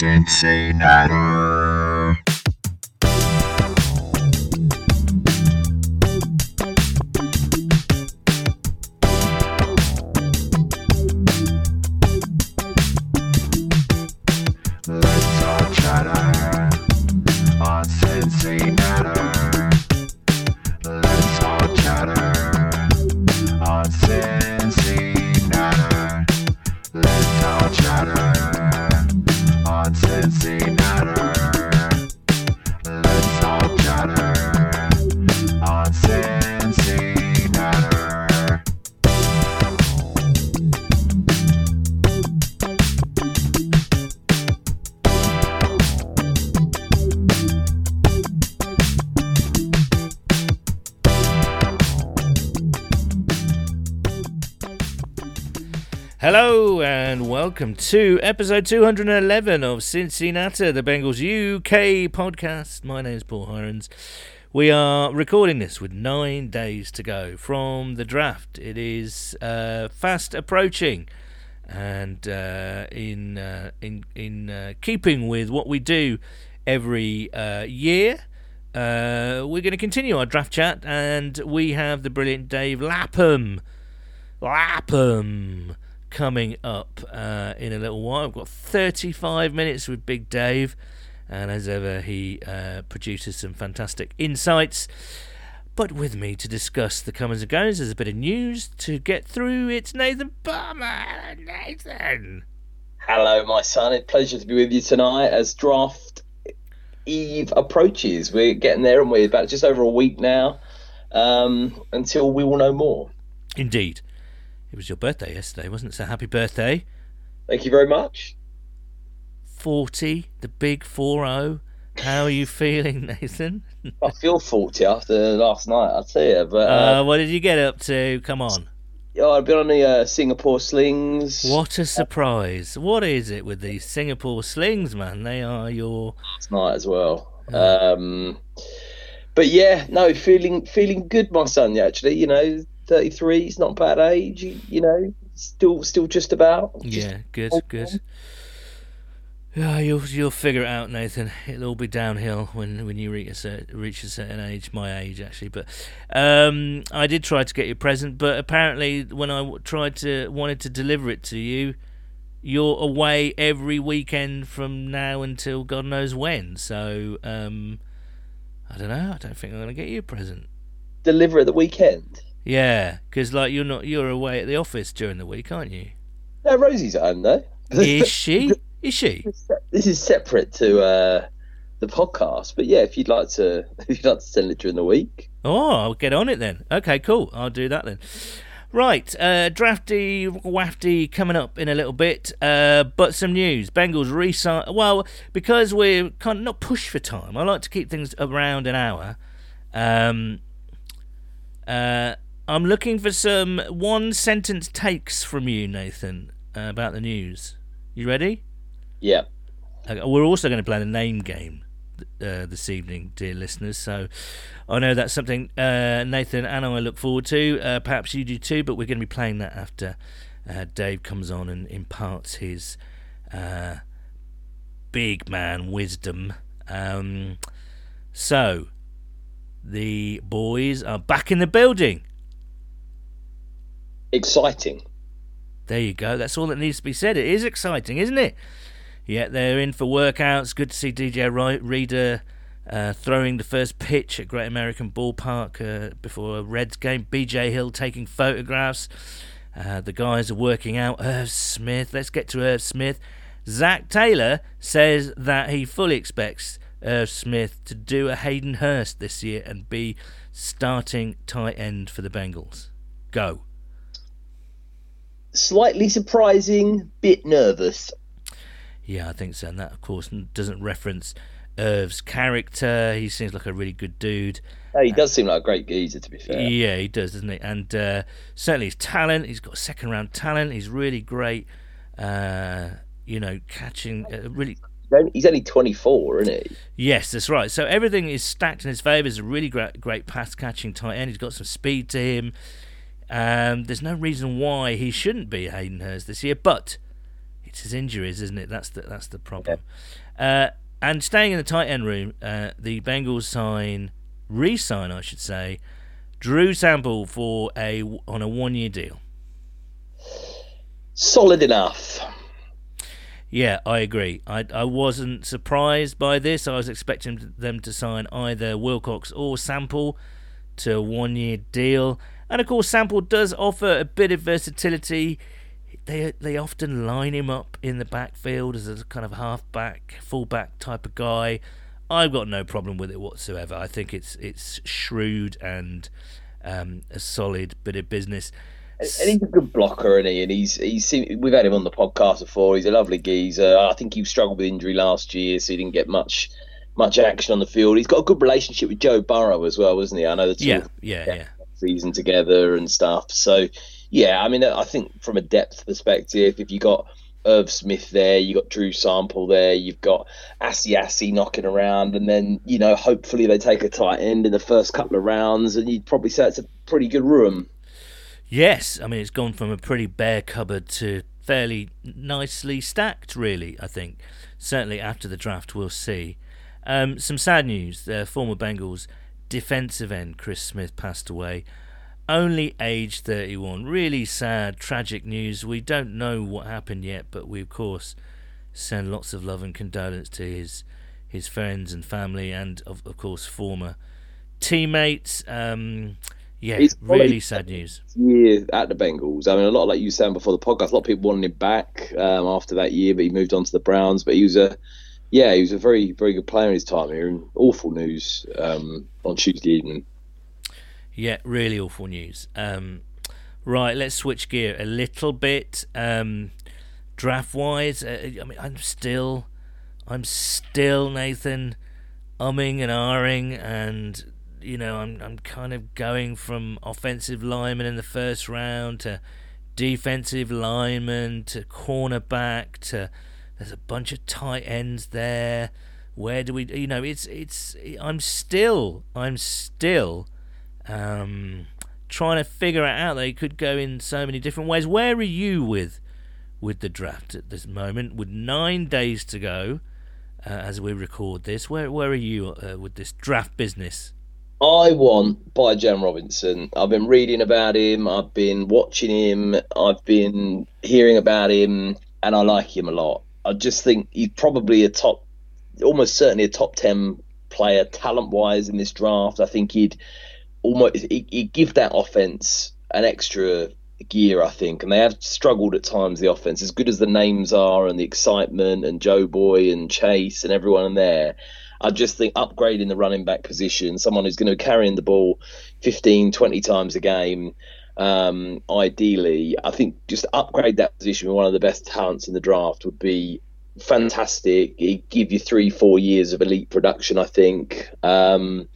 CinciNatter. Welcome to episode 211 of CinciNatter, the Bengals UK podcast. My name is Paul Hirons. We are recording this with nine days to go from the draft. It is uh, fast approaching, and uh, in uh, in in uh, keeping with what we do every uh, year, uh, we're going to continue our draft chat, and we have the brilliant Dave Lapham. Lapham coming up uh, in a little while. I've got 35 minutes with Big Dave, and as ever, he uh, produces some fantastic insights. But with me to discuss the comings and goings, there's a bit of news to get through. It's Nathan Palmer. Nathan. Hello, my son. It's a pleasure to be with you tonight as draft eve approaches. We're getting there, and we're about just over a week now um, until we will know more. Indeed. It was your birthday yesterday, wasn't it? So happy birthday. Thank you very much. 40, the big 4 0. How are you feeling, Nathan? I feel 40 after last night, I'll tell you. But uh, Uh, what did you get up to? Come on. yeah, I've been on the uh, Singapore Slings What a surprise. What is it with these Singapore slings, man? They are your. last night as well. Um, but yeah, no, feeling feeling good, my son. Actually, you know, 33 is not a bad age. You, you know, still still just about. Just Yeah, good, good. Yeah, you'll you'll figure it out, Nathan. It'll all be downhill when, when you reach a cer- reach a certain age, my age actually. But um, I did try to get you a present, but apparently when I tried to wanted to deliver it to you, you're away every weekend from now until God knows when. So um, I don't know. I don't think I'm gonna get you a present. deliver at the weekend. Yeah, because like you're not you're away at the office during the week, aren't you? No, Rosie's at home though. Is she? Is she? this is separate to uh, the podcast, but yeah, if you'd like to, if you'd like to send it during the week, Oh, I'll get on it then. Okay, cool. I'll do that then. Right, uh, drafty, wafty coming up in a little bit, uh, but some news. Bengals resign. Well, because we're kind of not push for time, I like to keep things around an hour. Um, uh, I'm looking for some one sentence takes from you, Nathan, uh, about the news. You ready? yeah, Okay, we're also going to play the name game uh, this evening, dear listeners. So I know that's something uh, Nathan and I look forward to. Uh, perhaps you do too, but we're going to be playing that after uh, Dave comes on and imparts his uh, big man wisdom. Um, so the boys are back in the building. Exciting. There you go. That's all that needs to be said. It is exciting, isn't it? Yeah, they're in for workouts. Good to see DJ Reader uh, throwing the first pitch at Great American Ballpark uh, before a Reds game. BJ Hill taking photographs. Uh, the guys are working out. Irv Smith. Let's get to Irv Smith. Zac Taylor says that he fully expects Irv Smith to do a Hayden Hurst this year and be starting tight end for the Bengals. Go. Slightly surprising, bit nervous. Yeah, I think so. And that, of course, doesn't reference Irv's character. He seems like a really good dude. Hey, he does seem like a great geezer, to be fair. Yeah, he does, doesn't he? And uh, certainly his talent. He's got second round talent. He's really great. Uh, you know, catching uh, really. He's only- He's only 24, isn't he? Yes, that's right. So everything is stacked in his favour. He's a really great, great pass catching tight end. He's got some speed to him. Um, there's no reason why he shouldn't be Hayden Hurst this year, but It's his injuries, isn't it? That's the that's the problem. Uh, and staying in the tight end room, uh, the Bengals sign, re-sign, I should say, Drew Sample for a on a one-year deal. Solid enough. Yeah, I agree. I I wasn't surprised by this. I was expecting them to sign either Wilcox or Sample to a one-year deal, and of course, Sample does offer a bit of versatility. They they often line him up in the backfield as a kind of halfback, fullback type of guy. I've got no problem with it whatsoever. I think it's it's shrewd and um, a solid bit of business. And he's a good blocker, isn't he? And he's he's seen, we've had him on the podcast before. He's a lovely geezer. I think he struggled with injury last year, so he didn't get much much action on the field. He's got a good relationship with Joe Burrow as well, wasn't he? I know the two Yeah, yeah, yeah. Season together and stuff. So yeah, I mean, I think from a depth perspective, if you got Irv Smith there, you got Drew Sample there, you've got Asiasi knocking around, and then you know hopefully they take a tight end in the first couple of rounds, and you'd probably say it's a pretty good room. Yes, I mean it's gone from a pretty bare cupboard to fairly nicely stacked, really. I think certainly after the draft, we'll see. Um, some sad news: the former Bengals defensive end Chris Smith passed away, only aged 31. Really sad, tragic news. We don't know what happened yet, but we of course send lots of love and condolence to his his friends and family, and of, of course former teammates. Um, yeah, probably- really sad news. year at the Bengals. I mean, a lot like you saying before the podcast, a lot of people wanted him back um, after that year, but he moved on to the Browns. But he was a, yeah, he was a very, very good player in his time here. And awful news um, on Tuesday evening. Yeah, really awful news. Um, right, let's switch gear a little bit. Um, draft wise, uh, I mean, I'm still, I'm still Nathan, umming and ahhing, and you know, I'm I'm kind of going from offensive lineman in the first round to defensive lineman to cornerback to there's a bunch of tight ends there. Where do we, you know, it's it's I'm still I'm still um, trying to figure it out. They could go in so many different ways. Where are you with with the draft at this moment? With nine days to go, uh, as we record this, where where are you uh, with this draft business? I want Bijan Robinson. I've been reading about him. I've been watching him. I've been hearing about him, and I like him a lot. I just think he's probably a top, almost certainly a top ten player talent wise in this draft. I think he'd almost he'd, give that offense an extra gear. I think, and they have struggled at times. The offense, as good as the names are, and the excitement, and Joe Boy and Chase and everyone in there. I just think upgrading the running back position, someone who's going to be carrying the ball 15, 20 times a game, um, ideally, I think just upgrade that position with one of the best talents in the draft would be fantastic. It'd give you three, four years of elite production, I think. Um,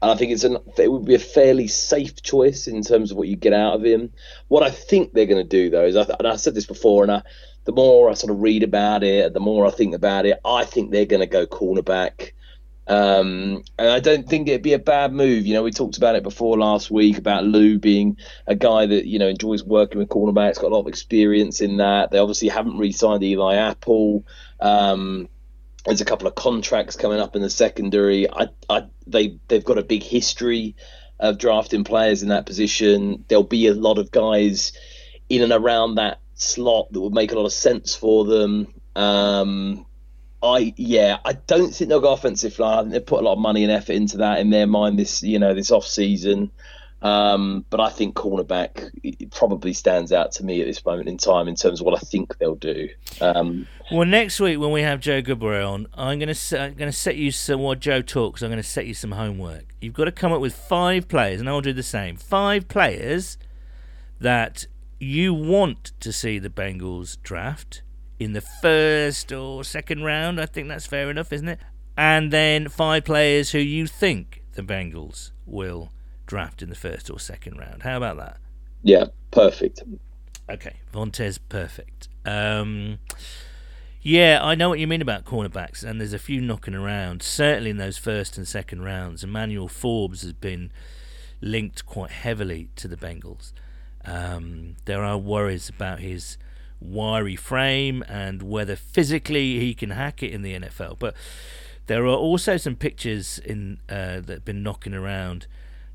and I think it's an it would be a fairly safe choice in terms of what you get out of him. What I think they're going to do though is, I, and I said this before, and I, the more I sort of read about it, the more I think about it, I think they're going to go cornerback. Um, and I don't think it'd be a bad move. You know, we talked about it before last week about Lou being a guy that you know enjoys working with cornerbacks, got a lot of experience in that. They obviously haven't re-signed Eli Apple. Um, there's a couple of contracts coming up in the secondary. I, I, they, they've got a big history of drafting players in that position. There'll be a lot of guys in and around that slot that would make a lot of sense for them. Um, I yeah, I don't think they'll go offensive line. I think they put a lot of money and effort into that in their mind this you know this off season. Um, but I think cornerback probably stands out to me at this moment in time in terms of what I think they'll do. Um, Well, next week when we have Joe Goodberry on, I'm gonna se- I'm gonna set you some. While Joe talks, I'm gonna set you some homework. You've got to come up with five players, and I'll do the same. Five players that you want to see the Bengals draft in the first or second round. I think that's fair enough, isn't it? And then five players who you think the Bengals will draft in the first or second round. How about that? yeah, perfect. Okay, Vontez, perfect. Um, yeah, I know what you mean about cornerbacks, and there's a few knocking around. Certainly in those first and second rounds, Emmanuel Forbes has been linked quite heavily to the Bengals. Um, there are worries about his wiry frame and whether physically he can hack it in the NFL. But there are also some pictures in uh, that have been knocking around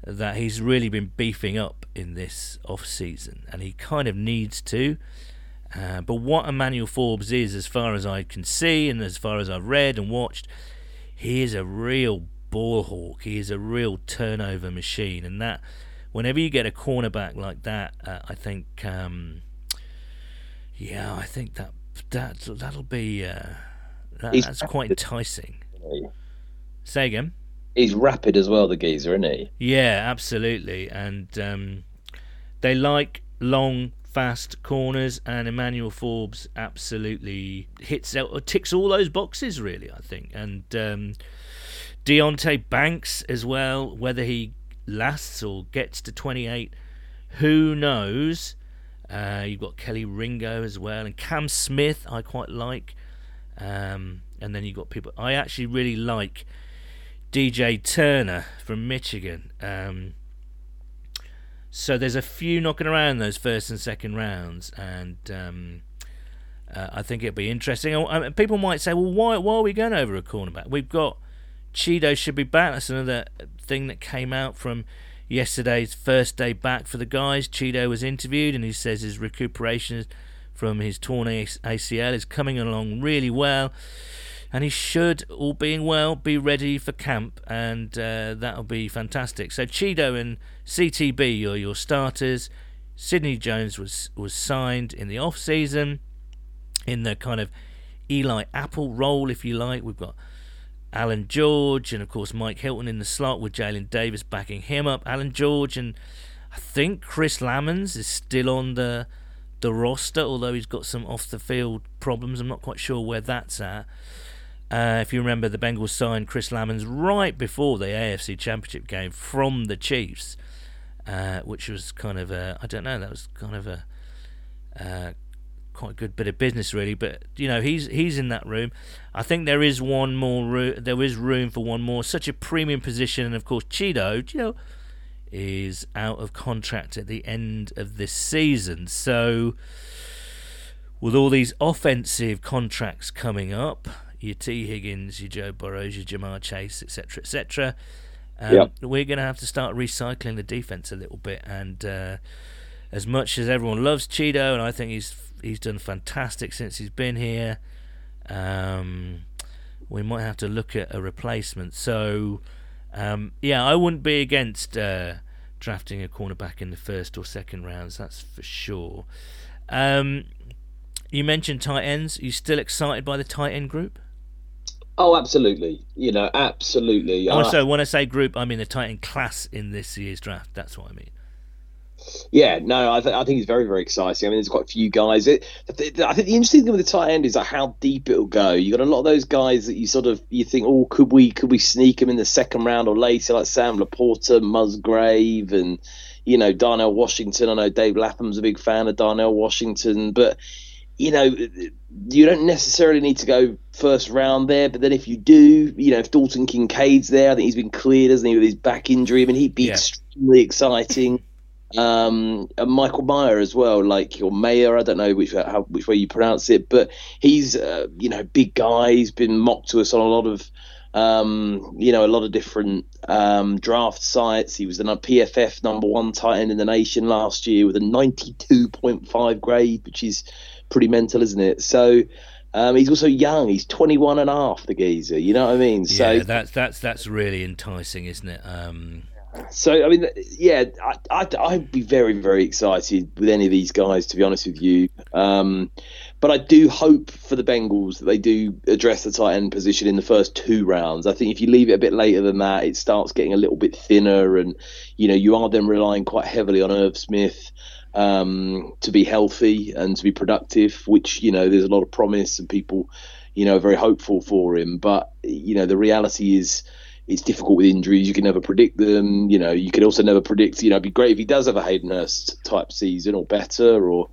that he's really been beefing up in this off season, and he kind of needs to. Uh, but what Emmanuel Forbes is, as far as I can see, and as far as I've read and watched, he is a real ball hawk. He is a real turnover machine, and that whenever you get a cornerback like that, uh, I think, um, yeah, I think that that that'll be uh, that, that's quite enticing. Say again. He's rapid as well, the geezer, isn't he? Yeah, absolutely. And um, they like long, fast corners, and Emmanuel Forbes absolutely hits out, or ticks all those boxes, really, I think. And um, Deonte Banks as well, whether he lasts or gets to 28, who knows? Uh, you've got Kelee Ringo as well, and Cam Smith, I quite like. Um, and then you've got people. I actually really like DJ Turner from Michigan. Um, so there's a few knocking around those first and second rounds, and um, uh, I think it'll be interesting. I people might say, "Well, why why are we going over a cornerback? We've got Chido should be back." That's another thing that came out from yesterday's first day back for the guys. Chido was interviewed, and he says his recuperation from his torn ACL is coming along really well and he should, all being well, be ready for camp, and uh, that'll be fantastic. So Chido and CTB are your starters. Sidney Jones was was signed in the off season, in the kind of Eli Apple role, if you like. We've got Allan George and of course Mike Hilton in the slot with Jalen Davis backing him up. Allan George and I think Chris Lammons is still on the the roster, although he's got some off the field problems. I'm not quite sure where that's at. Uh, if you remember, the Bengals signed Chris Lammons right before the AFC Championship game from the Chiefs, uh, which was kind of a I don't know that was kind of a uh, quite a good bit of business really. But you know he's he's in that room. I think there is one more room. There is room for one more. Such a premium position, and of course Chido, you know, is out of contract at the end of this season. So with all these offensive contracts coming up your Tee Higgins, your Joe Burrows, your Ja'Marr Chase, etc., etc. Um, Yep. We're going to have to start recycling the defense a little bit. And uh, as much as everyone loves Chido, and I think he's he's done fantastic since he's been here, um, we might have to look at a replacement. So, um, yeah, I wouldn't be against uh, drafting a cornerback in the first or second rounds. That's for sure. Um, you mentioned tight ends. Are you still excited by the tight end group? Oh, absolutely. You know, absolutely. Also, I- when I say group, I mean the tight end class in this year's draft. That's what I mean. Yeah, no, I, th- I think it's very, very exciting. I mean, there's quite a few guys. It, th- I think the interesting thing with the tight end is like how deep it'll go. You got a lot of those guys that you sort of you think, oh, could we could we sneak them in the second round or later, like Sam LaPorta, Musgrave, and you know Darnell Washington. I know Dave Lapham's a big fan of Darnell Washington, but you know you don't necessarily need to go first round there. But then if you do, you know, if Dalton Kincaid's there, I think he's been cleared, hasn't he, with his back injury? I mean, he'd be Yeah. extremely exciting um, Michael Meyer as well, like your Mayer, I don't know which how which way you pronounce it, but he's uh, you know big guy. He's been mocked to us on a lot of um, you know a lot of different um, draft sites. He was the PFF number one tight end in the nation last year with a ninety two point five grade, which is pretty mental, isn't it? So. Um, he's also young. He's 21 and a half, the geezer. You know what I mean? So yeah, that's that's that's really enticing, isn't it? Um, So I mean, yeah, I, I'd, I'd be very, very excited with any of these guys, to be honest with you. Um, but I do hope for the Bengals that they do address the tight end position in the first two rounds. I think if you leave it a bit later than that, it starts getting a little bit thinner, and you know you are then relying quite heavily on Irv Smith um, to be healthy and to be productive. Which you know there's a lot of promise, and people you know very hopeful for him. But you know the reality is it's difficult with injuries. You can never predict them. You know, you can also never predict. You know, it'd be great if he does have a Hayden Hurst type season or better, or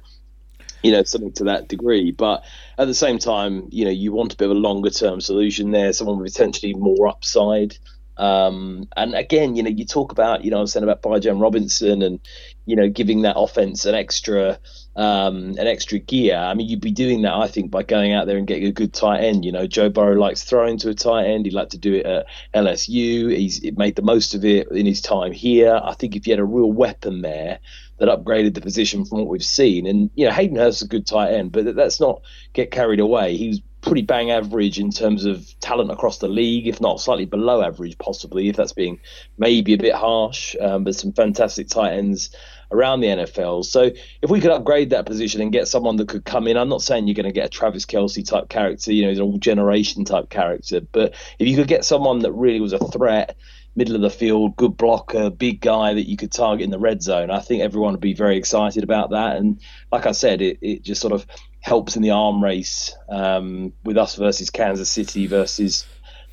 you know something to that degree. But at the same time, you know, you want a bit of a longer term solution there, someone with potentially more upside. Um, and again, you know, you talk about, you know, I was saying about Bijan Robinson and, you know, giving that offense an extra, um, an extra gear. I mean, you'd be doing that, I think, by going out there and getting a good tight end. You know, Joe Burrow likes throwing to a tight end. He'd like to do it at LSU. He's made the most of it in his time here. I think if you had a real weapon there that upgraded the position from what we've seen, and you know, Hayden Hurst's a good tight end, but let's not get carried away. He was pretty bang average in terms of talent across the league, if not slightly below average, possibly, if that's being maybe a bit harsh. Um, but some fantastic tight ends around the NFL. So if we could upgrade that position and get someone that could come in, I'm not saying you're going to get a Travis Kelce type character, you know, he's an all generation type character, but if you could get someone that really was a threat, middle of the field, good blocker, big guy that you could target in the red zone, I think everyone would be very excited about that. And like I said, it, it just sort of helps in the arm race um, with us versus Kansas City versus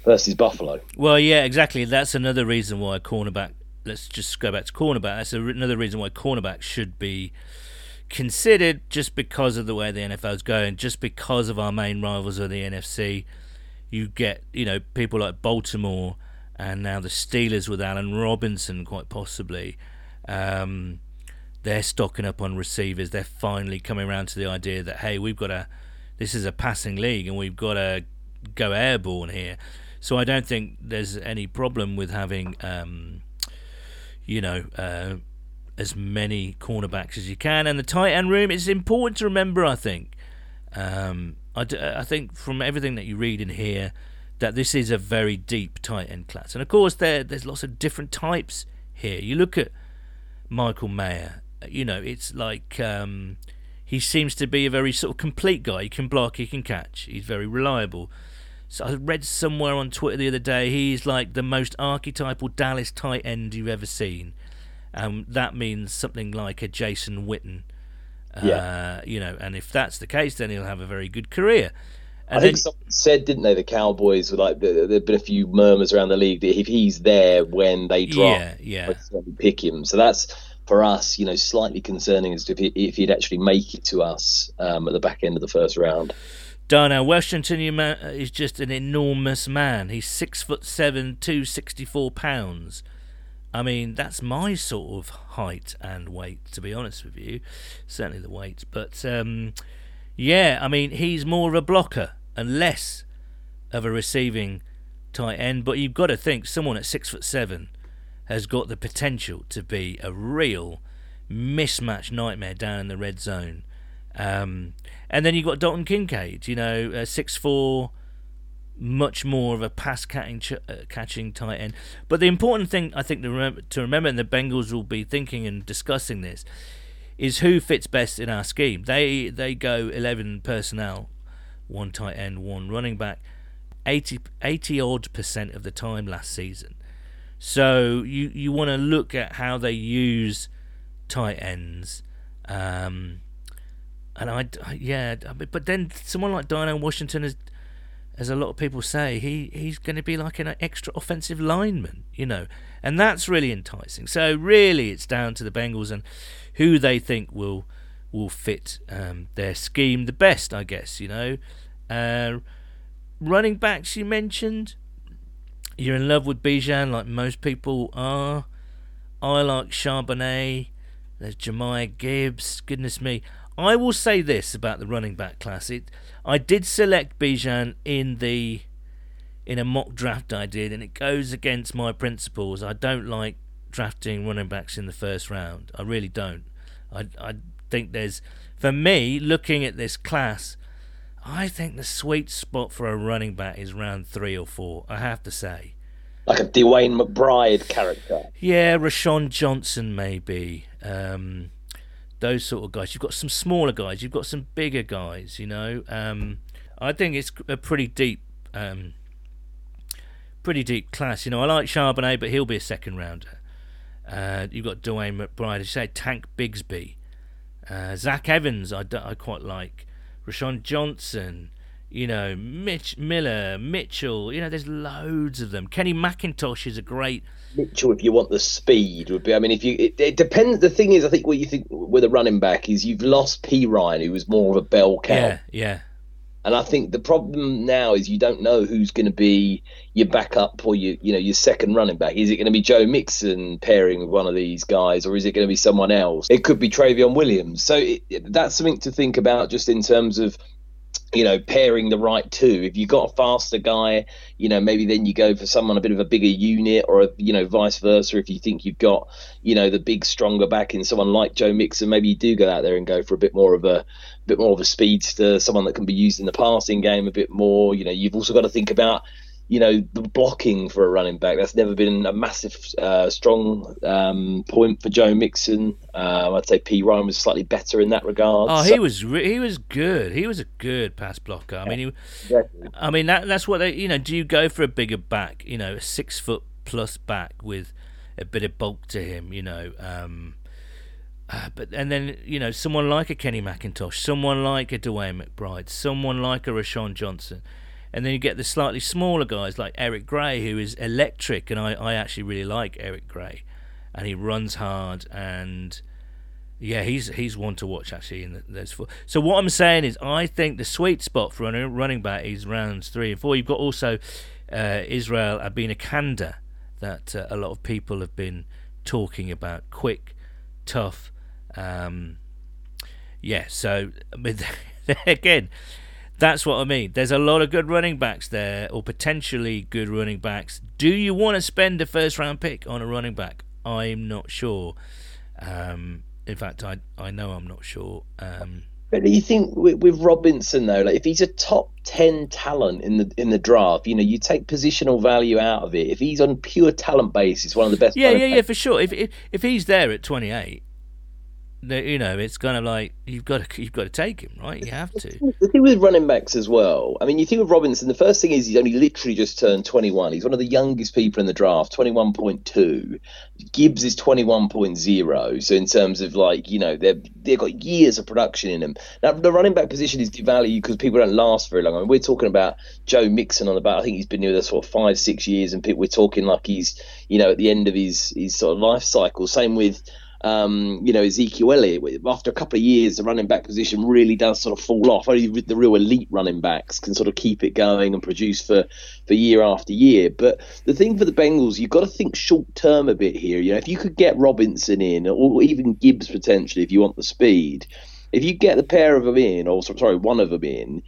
versus Buffalo. Well, yeah, exactly. That's another reason why cornerback. Let's just go back to cornerback. That's another reason why cornerback should be considered, just because of the way the NFL is going, just because of our main rivals of the NFC. You get, you know, people like Baltimore and now the Steelers with Allen Robinson, quite possibly. Um, they're stocking up on receivers. They're finally coming around to the idea that hey, we've got a this is a passing league and we've got to go airborne here. So I don't think there's any problem with having um, you know uh, as many cornerbacks as you can. And the tight end room is important to remember. I think. Um, I, d- I think from everything that you read in here that this is a very deep tight end class. And of course, there there's lots of different types here. You look at Michael Mayer. You know, it's like um, he seems to be a very sort of complete guy. He can block, he can catch. He's very reliable. So I read somewhere on Twitter the other day he's like the most archetypal Dallas tight end you've ever seen. Um, that means something like a Jason Witten. Uh, Yeah. You know, and if that's the case, then he'll have a very good career. And I then, think someone said, didn't they, the Cowboys were like there there'd been a few murmurs around the league that if he's there when they draft, yeah, yeah. pick him. So that's for us, you know, slightly concerning as to if, he, if he'd actually make it to us um, at the back end of the first round. Darnell Washington you ma- is just an enormous man. He's six foot seven, two sixty four pounds. I mean, that's my sort of height and weight, to be honest with you. Certainly the weight, but um, yeah, I mean, he's more of a blocker and less of a receiving tight end. But you've got to think someone at six foot seven has got the potential to be a real mismatch nightmare down in the red zone. Um, and then you've got Dalton Kincaid, you know, six four, much more of a pass catching ch- uh, catching tight end. But the important thing I think to remember, to remember, and the Bengals will be thinking and discussing this, is who fits best in our scheme. They they go eleven personnel, one tight end, one running back, 80, 80 odd percent of the time last season. So you you want to look at how they use tight ends. Um, and I, yeah, but then someone like Dino Washington is, as a lot of people say, he, he's going to be like an extra offensive lineman, you know, and that's really enticing. So really, it's down to the Bengals and who they think will will fit um, their scheme the best, I guess. You know, uh, running backs you mentioned, you're in love with Bijan like most people are. I like Charbonnet. There's Jahmyr Gibbs. Goodness me. I will say this about the running back class. It, I did select Bijan in the in a mock draft I did, and it goes against my principles. I don't like drafting running backs in the first round. I really don't. I I think there's for me looking at this class, I think the sweet spot for a running back is round three or four. I have to say. Like a DeWayne McBride character. Yeah, Roschon Johnson maybe. Um, those sort of guys. You've got some smaller guys. You've got some bigger guys. You know. Um, I think it's a pretty deep, um, pretty deep class. You know, I like Charbonnet, but he'll be a second rounder. Uh, you've got DeWayne McBride. As you say, Tank Bigsby, uh, Zach Evans. I, d- I quite like. Roschon Johnson. You know, Mitch Miller, Mitchell. You know, there's loads of them. Kenny McIntosh is a great. Mitchell, if you want the speed, would be. I mean, if you, it, it depends. The thing is, I think what you think with a running back is you've lost Perine, who was more of a bell cow. Yeah, yeah. And I think the problem now is you don't know who's going to be your backup or your, you know, your second running back. Is it going to be Joe Mixon pairing with one of these guys, or is it going to be someone else? It could be Trayveon Williams. So it, that's something to think about, just in terms of you know, pairing the right two. If you've got a faster guy, you know, maybe then you go for someone a bit of a bigger unit, or a, you know, vice versa. If you think you've got, you know, the big stronger back in someone like Joe Mixon, maybe you do go out there and go for a bit more of a bit more of a speedster, someone that can be used in the passing game a bit more. You know, you've also got to think about. You know the blocking for a running back. That's never been a massive, uh, strong um, point for Joe Mixon. Um, I'd say Perine was slightly better in that regard. Oh, So- he was re- he was good. He was a good pass blocker. I mean, he. I mean that that's what they you know. Do you go for a bigger back? You know, a six foot plus back with a bit of bulk to him. You know, um, uh, but and then you know someone like a Kenny McIntosh, someone like a DeWayne McBride, someone like a Roschon Johnson, and then you get the slightly smaller guys like Eric Gray, who is electric, and I I actually really like Eric Gray, and he runs hard and. Yeah, he's he's one to watch actually in those four. So what I'm saying is, I think the sweet spot for running running back is rounds three and four. You've got also uh, Israel Abanikanda that uh, a lot of people have been talking about. Quick, tough. Um, yeah, so I mean, again, that's what I mean. There's a lot of good running backs there, or potentially good running backs. Do you want to spend a first round pick on a running back? I'm not sure. Um, in fact, I I know I'm not sure. Um, But do you think with, with Robinson though, like if he's a top ten talent in the in the draft, you know, you take positional value out of it. If he's on pure talent basis, he's one of the best. yeah, yeah, yeah, for sure. If if, if he's there at 28, the, you know, it's kind of like you've got to you've got to take him, right? You have to. The thing with running backs as well. I mean, you think of Robinson. The first thing is he's only literally just turned 21. He's one of the youngest people in the draft, 21.2. Gibbs is 21.0. So in terms of like, you know, they've they've got years of production in them. Now the running back position is devalued because people don't last very long. I mean, we're talking about Joe Mixon on about. I think he's been with us for five, six years, and people we're talking like he's, you know, at the end of his his sort of life cycle. Same with um, you know, Ezekiel Elliott. After a couple of years, the running back position really does sort of fall off. Only the real elite running backs can sort of keep it going and produce for, for year after year. But the thing for the Bengals, you've got to think short term a bit here. You know, if you could get Robinson in, or even Gibbs potentially, if you want the speed, if you get the pair of them in, or sorry, one of them in,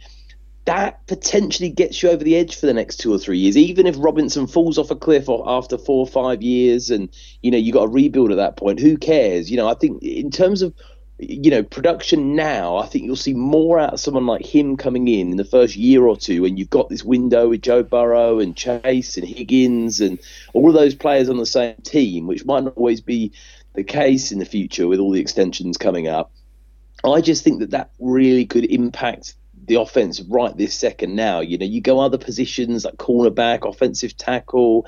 that potentially gets you over the edge for the next two or three years. Even if Robinson falls off a cliff after four or five years, and you know you got to rebuild at that point, who cares? You know, I think in terms of you know production now, I think you'll see more out of someone like him coming in in the first year or two, when you've got this window with Joe Burrow and Chase and Higgins and all of those players on the same team, which might not always be the case in the future with all the extensions coming up. I just think that that really could impact the offense right this second now. You know, you go other positions like cornerback, offensive tackle.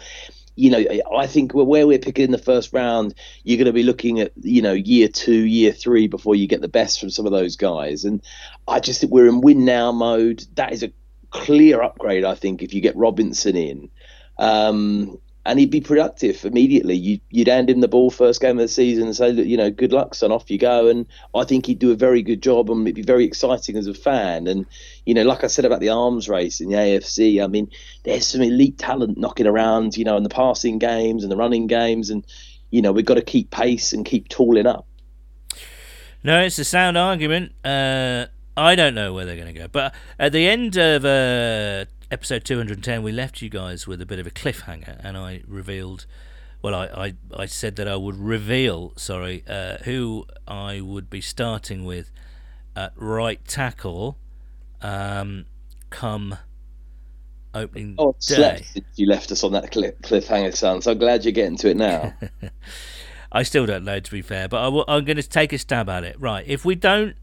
You know, I think where we're picking in the first round, you're going to be looking at, you know, year two, year three before you get the best from some of those guys. And I just think we're in win now mode. That is a clear upgrade, I think, if you get Robinson in. Um, and he'd be productive immediately. You, you'd hand him the ball first game of the season and say, you know, good luck, son, off you go. And I think he'd do a very good job and it'd be very exciting as a fan. And, you know, like I said about the arms race in the AFC, I mean, there's some elite talent knocking around, you know, in the passing games and the running games. And, you know, we've got to keep pace and keep tooling up. No, it's a sound argument. Uh, I don't know where they're going to go, but at the end of uh, episode 210, we left you guys with a bit of a cliffhanger, and I revealed. Well, I, I, I said that I would reveal, sorry, uh, who I would be starting with at right tackle um, come opening Oh, day. you left us on that cliff, cliffhanger, son. So I'm glad you're getting to it now. I still don't know, to be fair, but I will, I'm going to take a stab at it. Right, if we don't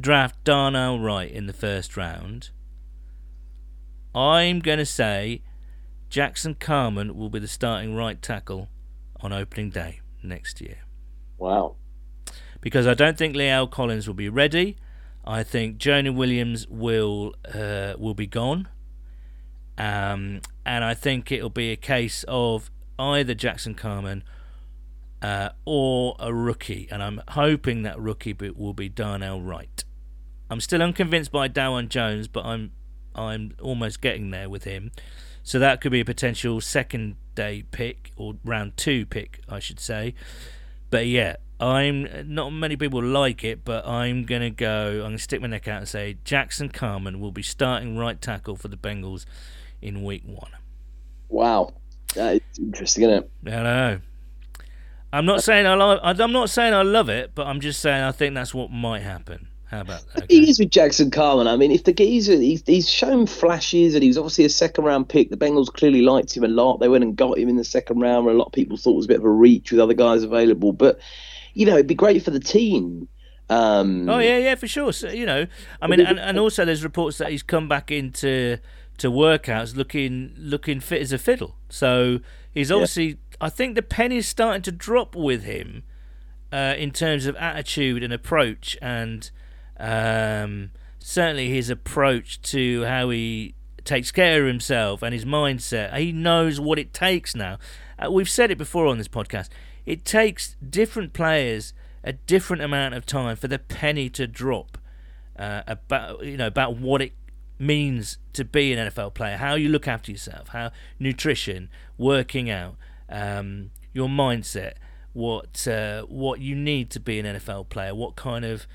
draft Darnell Wright in the first round, I'm going to say Jackson Carman will be the starting right tackle on opening day next year. wow. Because I don't think La'el Collins will be ready. I think Jonah Williams will uh, will be gone. Um, and I think it'll be a case of either Jackson Carman uh, or a rookie, and I'm hoping that rookie bit will be Darnell Wright. I'm still unconvinced by Dawand Jones, but I'm I'm almost getting there with him. So that could be a potential second day pick or round two pick, I should say. But yeah, I'm not many people like it, but I'm gonna go. I'm gonna stick my neck out and say Jackson Carman will be starting right tackle for the Bengals in week one. Wow, that is interesting, isn't it? I know. I'm not saying I love. I'm not saying I love it, but I'm just saying I think that's what might happen. How about The that? thing is with Jackson Carman, I mean, if the geezer, he's, he's shown flashes and he was obviously a second round pick. The Bengals clearly liked him a lot. They went and got him in the second round where a lot of people thought it was a bit of a reach with other guys available. But, you know, it'd be great for the team. Um, Oh yeah, yeah, for sure. So, you know, I mean, and, and also there's reports that he's come back into to workouts looking looking fit as a fiddle. So he's obviously. I think the penny's starting to drop with him uh, in terms of attitude and approach, and um, certainly his approach to how he takes care of himself and his mindset. He knows what it takes now. Uh, we've said it before on this podcast. It takes different players a different amount of time for the penny to drop uh, about you know about what it means to be an NFL player, how you look after yourself, how nutrition, working out, um, your mindset, what uh, what you need to be an NFL player, what kind of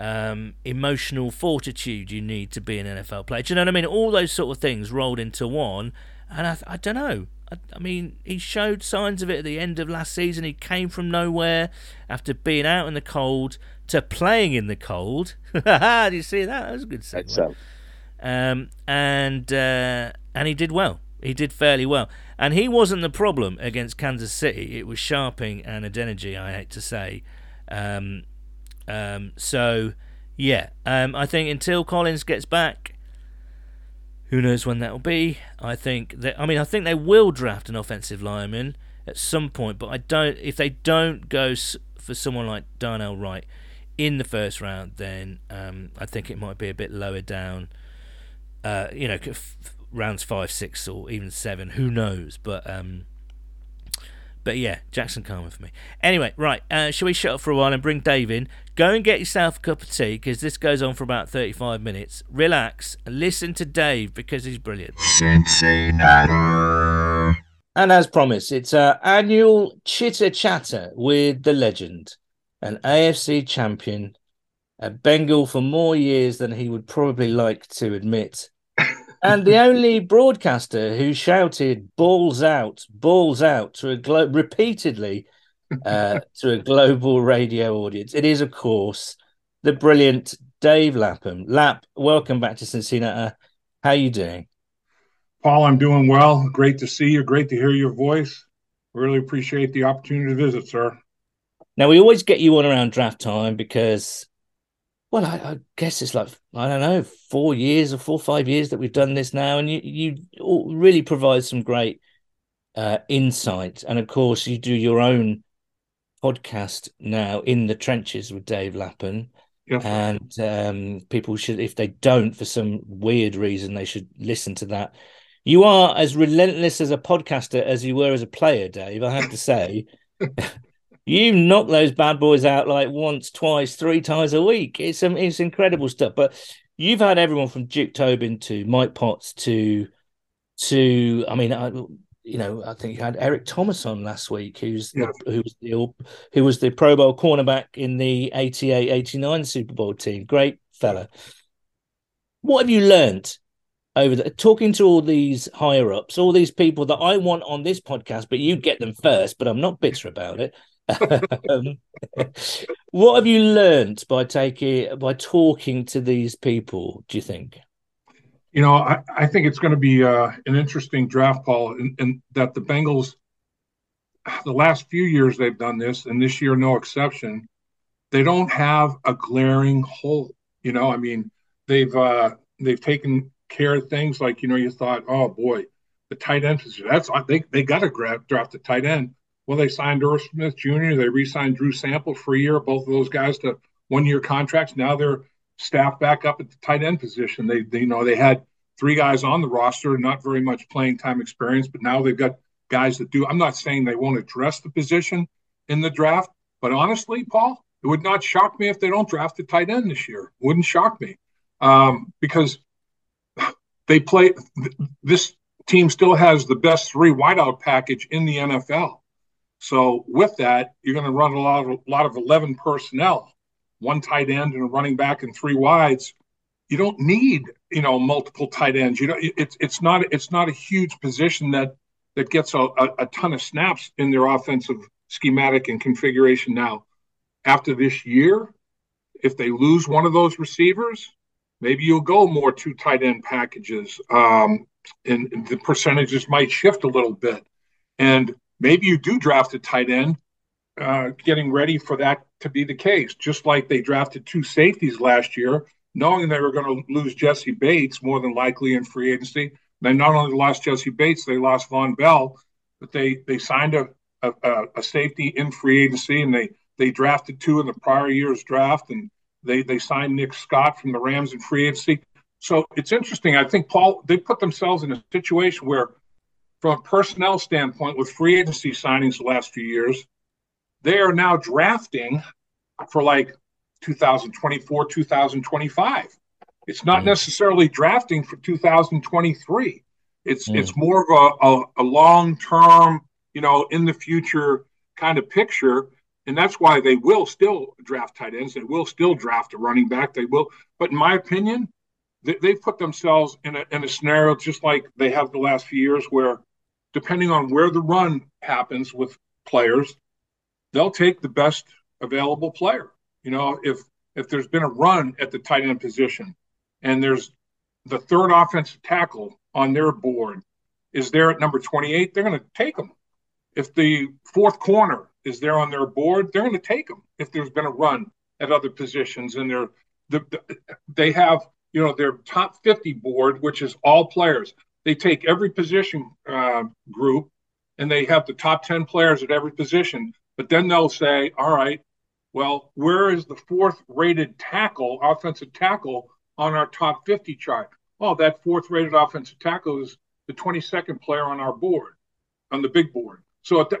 um, emotional fortitude you need to be an NFL player. Do you know what I mean? All those sort of things rolled into one, and I, I don't know. I, I mean, he showed signs of it at the end of last season. He came from nowhere after being out in the cold to playing in the cold. Do you see that? That was a good segue um, and uh, and he did well. He did fairly well, and he wasn't the problem against Kansas City. It was Scharping and Adeniji, I hate to say. Um, um, so yeah, um, I think until Collins gets back, who knows when that will be? I think that I mean I think they will draft an offensive lineman at some point, but I don't. If they don't go for someone like Darnell Wright in the first round, then um, I think it might be a bit lower down uh, you know, f- rounds five, six, or even seven. Who knows? But um, but yeah, Jackson Carman for me. Anyway, right. Uh, shall we shut up for a while and bring Dave in? Go and get yourself a cup of tea because this goes on for about thirty-five minutes. Relax and listen to Dave because he's brilliant. CinciNatter. And as promised, it's our annual chitter chatter with the legend, an AFC champion, a Bengal for more years than he would probably like to admit, and the only broadcaster who shouted "balls out, balls out" to a glo- repeatedly uh, to a global radio audience. It is, of course, the brilliant Dave Lapham. Lap, welcome back to CinciNatter. How you doing? Paul, I'm doing well. Great to see you. Great to hear your voice. Really appreciate the opportunity to visit, sir. Now we always get you on around draft time because, well, I, I guess it's like I don't know, four years or four or five years that we've done this now, and you you really provide some great uh, insight, and of course you do your own podcast now in the trenches with Dave Lapham, and um, people should, if they don't for some weird reason, they should listen to that. You are as relentless as a podcaster as you were as a player, Dave. I have to say. You knock those bad boys out like once, twice, three times a week. It's um, it's incredible stuff. But you've had everyone from Duke Tobin to Mike Potts to to I mean, I, you know, I think you had Eric Thomas on last week, who's Yes. the, who was the who was the Pro Bowl cornerback in the 88-89 Super Bowl team. Great fella. What have you learnt over the talking to all these higher ups, all these people that I want on this podcast, but you get them first, but I'm not bitter about it. Um, what have you learnt by taking by talking to these people? Do you think? You know, I, I think it's going to be uh, an interesting draft, Paul, and, and that the Bengals, the last few years they've done this, and this year no exception. They don't have a glaring hole. You know, I mean, they've uh, they've taken care of things like you know you thought, oh boy, the tight end position. That's they they got to grab draft the tight end. Well, they signed Irv Smith Jr. They re-signed Drew Sample for a year. Both of those guys to one-year contracts. Now they're staffed back up at the tight end position. They, they you know they had three guys on the roster, not very much playing time experience, but now they've got guys that do. I'm not saying they won't address the position in the draft, but honestly, Paul, it would not shock me if they don't draft a tight end this year. Wouldn't shock me um, because they play. This team still has the best three wideout package in the NFL. So with that, you're going to run a lot of a lot of eleven personnel, one tight end and a running back and three wides. You don't need you know multiple tight ends. You know it's it's not it's not a huge position that that gets a, a, a ton of snaps in their offensive schematic and configuration now. After this year, if they lose one of those receivers, maybe you'll go more two tight end packages, um, and the percentages might shift a little bit. And maybe you do draft a tight end, uh, getting ready for that to be the case. Just like they drafted two safeties last year, knowing they were going to lose Jessie Bates more than likely in free agency. They not only lost Jessie Bates, they lost Vonn Bell, but they they signed a, a, a safety in free agency, and they they drafted two in the prior year's draft, and they they signed Nick Scott from the Rams in free agency. So it's interesting. I think Paul they put themselves in a situation where, from a personnel standpoint, with free agency signings the last few years, they are now drafting for like 2024, 2025. It's not mm. necessarily drafting for 2023. It's mm. it's more of a, a, a long term, you know, in the future kind of picture. And that's why they will still draft tight ends. They will still draft a running back. They will. But in my opinion, they, they've put themselves in a, in a scenario just like they have the last few years where, depending on where the run happens with players, they'll take the best available player. You know, if if there's been a run at the tight end position and there's the third offensive tackle on their board is there at number 28, they're going to take them. If the fourth corner is there on their board, they're going to take them. If there's been a run at other positions and they're the, the, they have you know their top 50 board, which is all players. They take every position uh, group and they have the top 10 players at every position. But then they'll say, all right, well, where is the fourth rated tackle, offensive tackle on our top 50 chart. Oh, that fourth rated offensive tackle is the 22nd player on our board, on the big board. So it,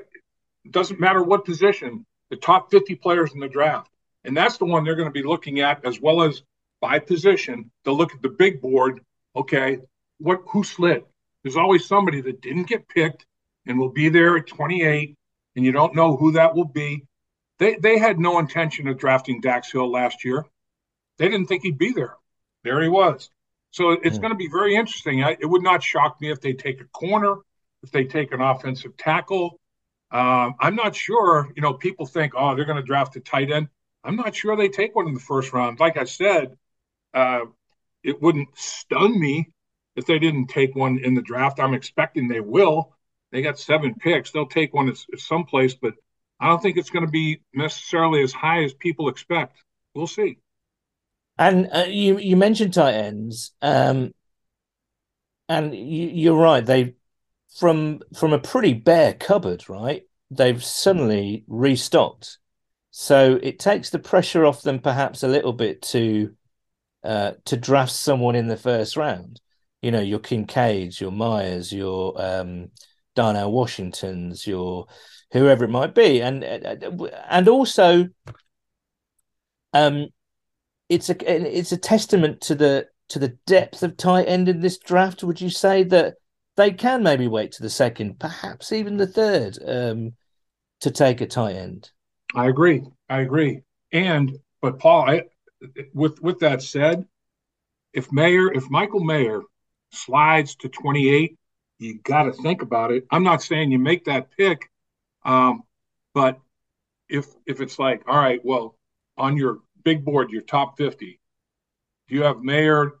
doesn't matter what position, the top 50 players in the draft. And that's the one they're going to be looking at as well as by position. They'll look at the big board. Okay, what who slid? There's always somebody that didn't get picked and will be there at 28, and you don't know who that will be. They they had no intention of drafting Dax Hill last year. They didn't think he'd be there there he was. So it's mm. going to be very interesting. I, it would not shock me if they take a corner, if they take an offensive tackle. Um, I'm not sure. You know, people think, oh, they're going to draft a tight end. I'm not sure they take one in the first round. Like I said, uh, it wouldn't stun me if they didn't take one in the draft. I'm expecting they will. They got seven picks. They'll take one at, someplace, but I don't think it's going to be necessarily as high as people expect. We'll see. And uh, you you mentioned tight ends, um, and you, are right. They from from a pretty bare cupboard, right? They've suddenly restocked, so it takes the pressure off them perhaps a little bit to uh, to draft someone in the first round. You know, your Kincaids, your Myers, your um, Darnell Washingtons, your whoever it might be, and and also um, it's a it's a testament to the to the depth of tight end in this draft. Would you say that they can maybe wait to the second, perhaps even the third, um, to take a tight end? I agree. I agree. And but Paul, I, with with that said, if Mayer, if Michael Mayer slides to 28, you got to think about it. I'm not saying you make that pick, um, but if if it's like, all right, well, on your big board, your top 50, do you have Mayer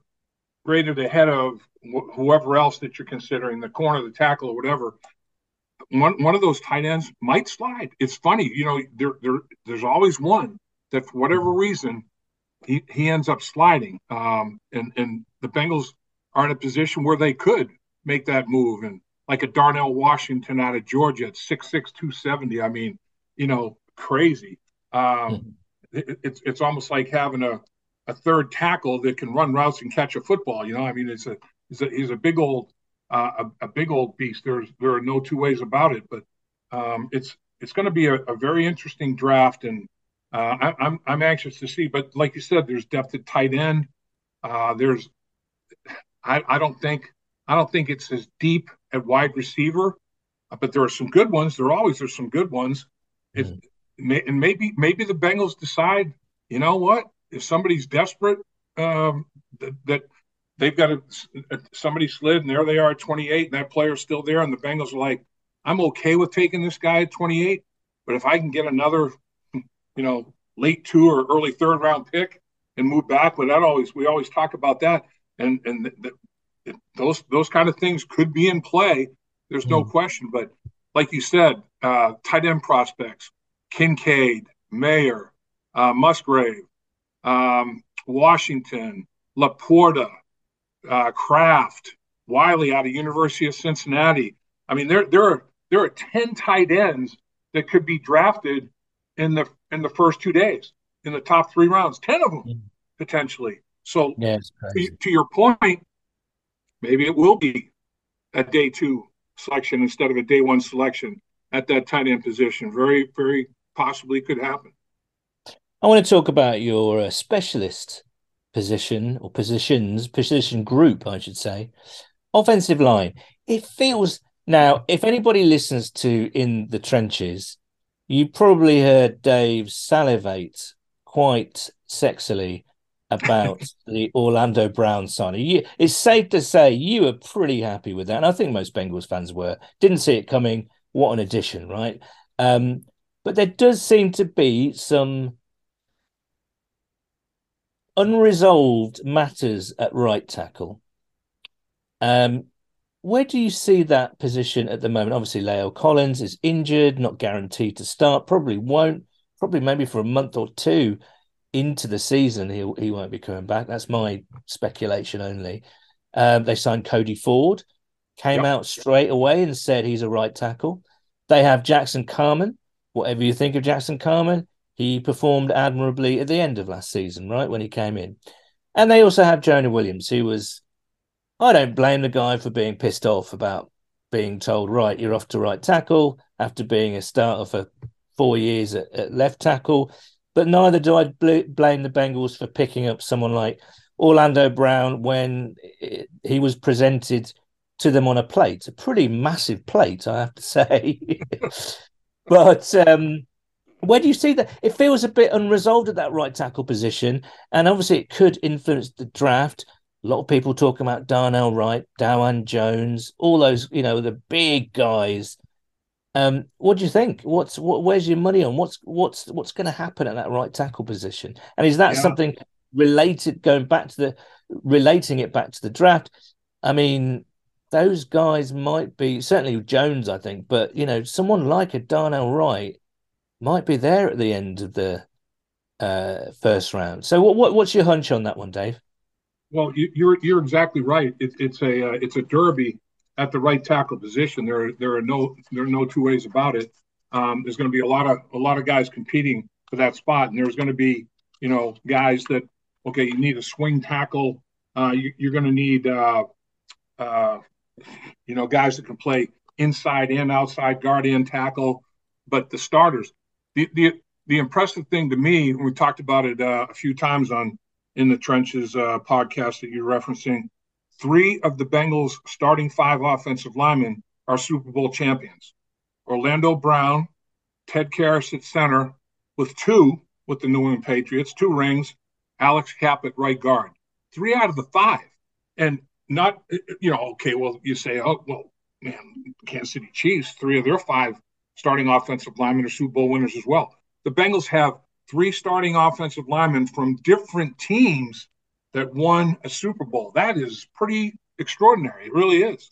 graded ahead of wh- whoever else that you're considering, the corner, the tackle, or whatever? One, one of those tight ends might slide. It's funny, you know, there, there there's always one that for whatever reason he, he ends up sliding. Um, and, and the Bengals are in a position where they could make that move. And like a Darnell Washington out of Georgia at 6'6, 270. I mean, you know, crazy. Um, mm-hmm it's it's almost like having a, a third tackle that can run routes and catch a football. You know, I mean, it's a he's a, he's a big old uh, a, a, big old beast. There's there are no two ways about it. But um, it's it's going to be a, a, very interesting draft, and uh, I, am I'm, I'm anxious to see. But like you said, there's depth at tight end. Uh, there's I, I don't think I don't think it's as deep at wide receiver, uh, but there are some good ones. There always are some good ones. May, and maybe maybe the Bengals decide, you know what, if somebody's desperate, um, that, that they've got a, somebody slid and there they are at 28 and that player's still there and the Bengals are like, I'm okay with taking this guy at 28, but if I can get another, you know, late two or early third round pick and move back, but that always we always talk about that and and th- th- those those kind of things could be in play. There's no question, but like you said, uh, tight end prospects, Kincaid, Mayer, uh, Musgrave, um, Washington, LaPorta, uh, Kraft, Whyle out of University of Cincinnati. I mean, there there are there are ten tight ends that could be drafted in the in the first two days in the top three rounds. Ten of them Mm. potentially. So Yeah, to, to your point, maybe it will be a day two selection instead of a day one selection at that tight end position. Very, very possibly could happen. I want to talk about your uh, specialist position or positions, position group, I should say. Offensive line. It feels now, if anybody listens to In the Trenches, you probably heard Dave salivate quite sexily about the Orlando Brown signing. You, it's safe to say you were pretty happy with that. And I think most Bengals fans were. Didn't see it coming. What an addition, right? Um, but there does seem to be some unresolved matters at right tackle. Um, where do you see that position at the moment? Obviously, La'el Collins is injured, not guaranteed to start. Probably won't. Probably maybe for a month or two into the season, he he won't be coming back. That's my speculation only. Um, they signed Cody Ford, came Yep. out straight away and said he's a right tackle. They have Jackson Carman. Whatever you think of Jackson Carman, he performed admirably at the end of last season, right when he came in. And they also have Jonah Williams, who was. I don't blame the guy for being pissed off about being told, right, you're off to right tackle after being a starter for four years at, at left tackle. But neither do I bl- blame the Bengals for picking up someone like Orlando Brown when it, he was presented to them on a plate, a pretty massive plate, I have to say. but um, where do you see that? It feels a bit unresolved at that right tackle position, and obviously it could influence the draft. A lot of people talking about Darnell Wright, Dawand Jones, all those, you know, the big guys. Um, what do you think? What's what? Where's your money on? What's what's what's going to happen at that right tackle position? And is that Yeah. something related? Going back to the relating it back to the draft. I mean, those guys might be certainly Jones, I think, but you know, someone like a Darnell Wright might be there at the end of the uh, first round. So, what, what what's your hunch on that one, Dave? Well, you, you're you're exactly right. It, it's a uh, it's a derby at the right tackle position. There are, there are no there are no two ways about it. Um, there's going to be a lot of a lot of guys competing for that spot, and there's going to be you know guys that okay, you need a swing tackle. Uh, you, you're going to need uh, uh, you know guys that can play inside and outside guard in tackle. But the starters, the the the impressive thing to me, and we talked about it uh, a few times on in the trenches uh, podcast that you're referencing. Three of the Bengals' starting five offensive linemen are Super Bowl champions. Orlando Brown, Ted Karras at center, with two with the New England Patriots, two rings. Alex Cappa at right guard. Three out of the five, and not you know okay. Well, you say oh well, man, Kansas City Chiefs, three of their five starting offensive linemen are Super Bowl winners as well. The Bengals have three starting offensive linemen from different teams that won a Super Bowl. That is pretty extraordinary. It really is.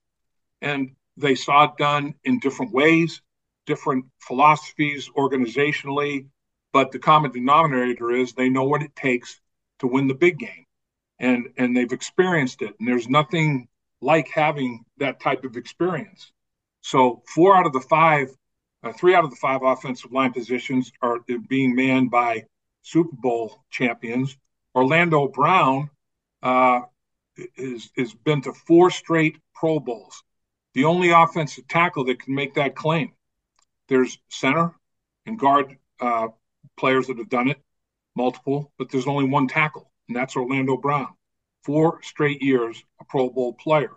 And they saw it done in different ways, different philosophies organizationally. But the common denominator is they know what it takes to win the big game. And and they've experienced it. And there's nothing like having that type of experience. So four out of the five, uh, three out of the five offensive line positions are being manned by Super Bowl champions. Orlando Brown uh, is has been to four straight Pro Bowls. The only offensive tackle that can make that claim. There's center and guard uh, players that have done it, multiple, but there's only one tackle, and that's Orlando Brown. four straight years a Pro Bowl player.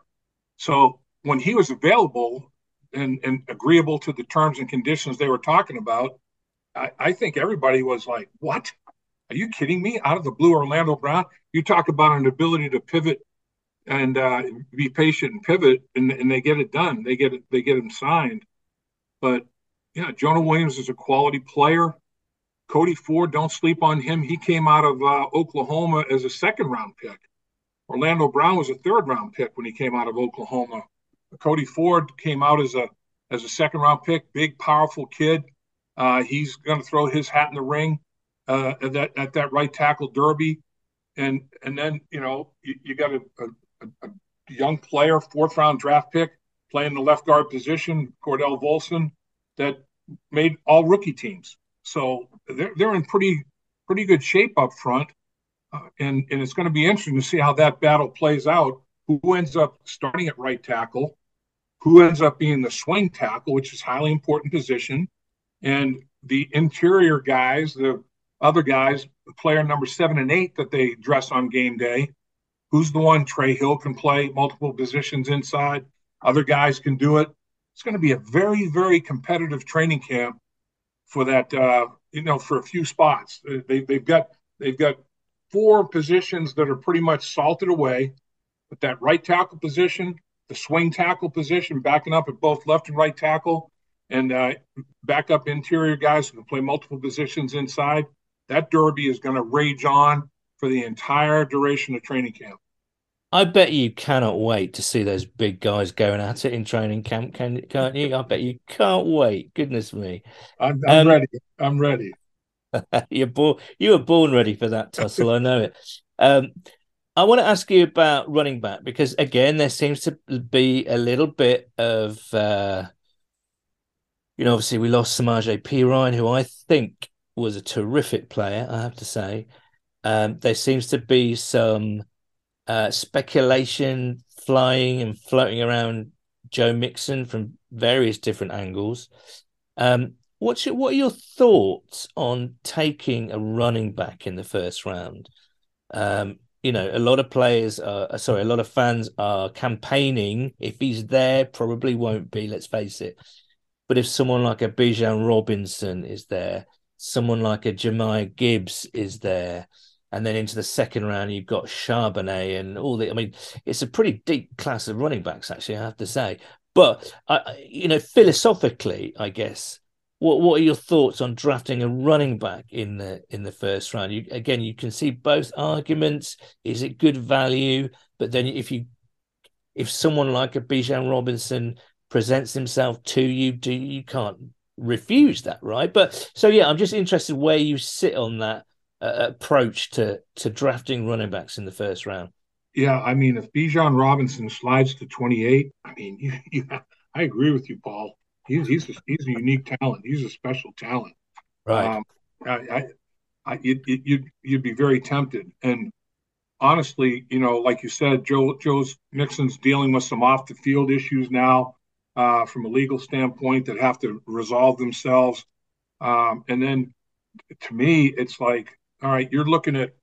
So when he was available and, and agreeable to the terms and conditions they were talking about, I, I think everybody was like, what? Are you kidding me? Out of the blue, Orlando Brown? You talk about an ability to pivot and uh, be patient and pivot, and, and they get it done. They get it. They get him signed. But yeah, Jonah Williams is a quality player. Cody Ford, don't sleep on him. He came out of uh, Oklahoma as a second round pick. Orlando Brown was a third round pick when he came out of Oklahoma. Cody Ford came out as a as a second round pick, big, powerful kid. Uh, he's going to throw his hat in the ring uh, at that at that right tackle derby, and and then you know you, you got a, a, a, young player, fourth round draft pick, playing the left guard position, Cordell Volson, that made all rookie teams. So they're they're in pretty pretty good shape up front, uh, and and it's going to be interesting to see how that battle plays out. Who ends up starting at right tackle? Who ends up being the swing tackle, which is highly important position, and the interior guys, the other guys, player number seven and eight that they dress on game day. Who's the one? Trey Hill can play multiple positions inside. Other guys can do it. It's going to be a very, very competitive training camp for that. Uh, you know, for a few spots. They, they've got they've got four positions that are pretty much salted away. But that right tackle position, the swing tackle position, backing up at both left and right tackle, and uh, backup interior guys who can play multiple positions inside that derby is going to rage on for the entire duration of training camp. I bet you cannot wait to see those big guys going at it in training camp, can, can't you? I bet you can't wait. Goodness me. I'm, I'm um, ready. I'm ready. you're born, you were born ready for that tussle. I know it. Um, I want to ask you about running back because, again, there seems to be a little bit of, uh, you know, obviously we lost Samaje Perine, who I think was a terrific player, I have to say. Um, there seems to be some uh, speculation flying and floating around Joe Mixon from various different angles. Um, what's your, what are your thoughts on taking a running back in the first round? Um, you know, a lot of players are sorry, a lot of fans are campaigning. If he's there, probably won't be. Let's face it. But if someone like a Bijan Robinson is there, someone like a Jahmyr Gibbs is there. And then into the second round, you've got Charbonnet and all the. I mean, it's a pretty deep class of running backs, actually. I have to say. But I, you know, philosophically, I guess, what what are your thoughts on drafting a running back in the in the first round? You again, you can see both arguments. Is it good value? But then if you if someone like a Bijan Robinson presents himself to you, do you can't refuse that, right? But so yeah, I'm just interested where you sit on that uh, approach to to drafting running backs in the first round. Yeah, I mean, if Bijan Robinson slides to 28, I mean, you, you, I agree with you, Paul. He's he's a, he's a unique talent. He's a special talent. Right. Um, I, I, I you'd, you'd you'd be very tempted. And honestly, you know, like you said, Joe Joe's Mixon's dealing with some off the field issues now uh, from a legal standpoint that have to resolve themselves. Um, and then to me, it's like, all right, you're looking at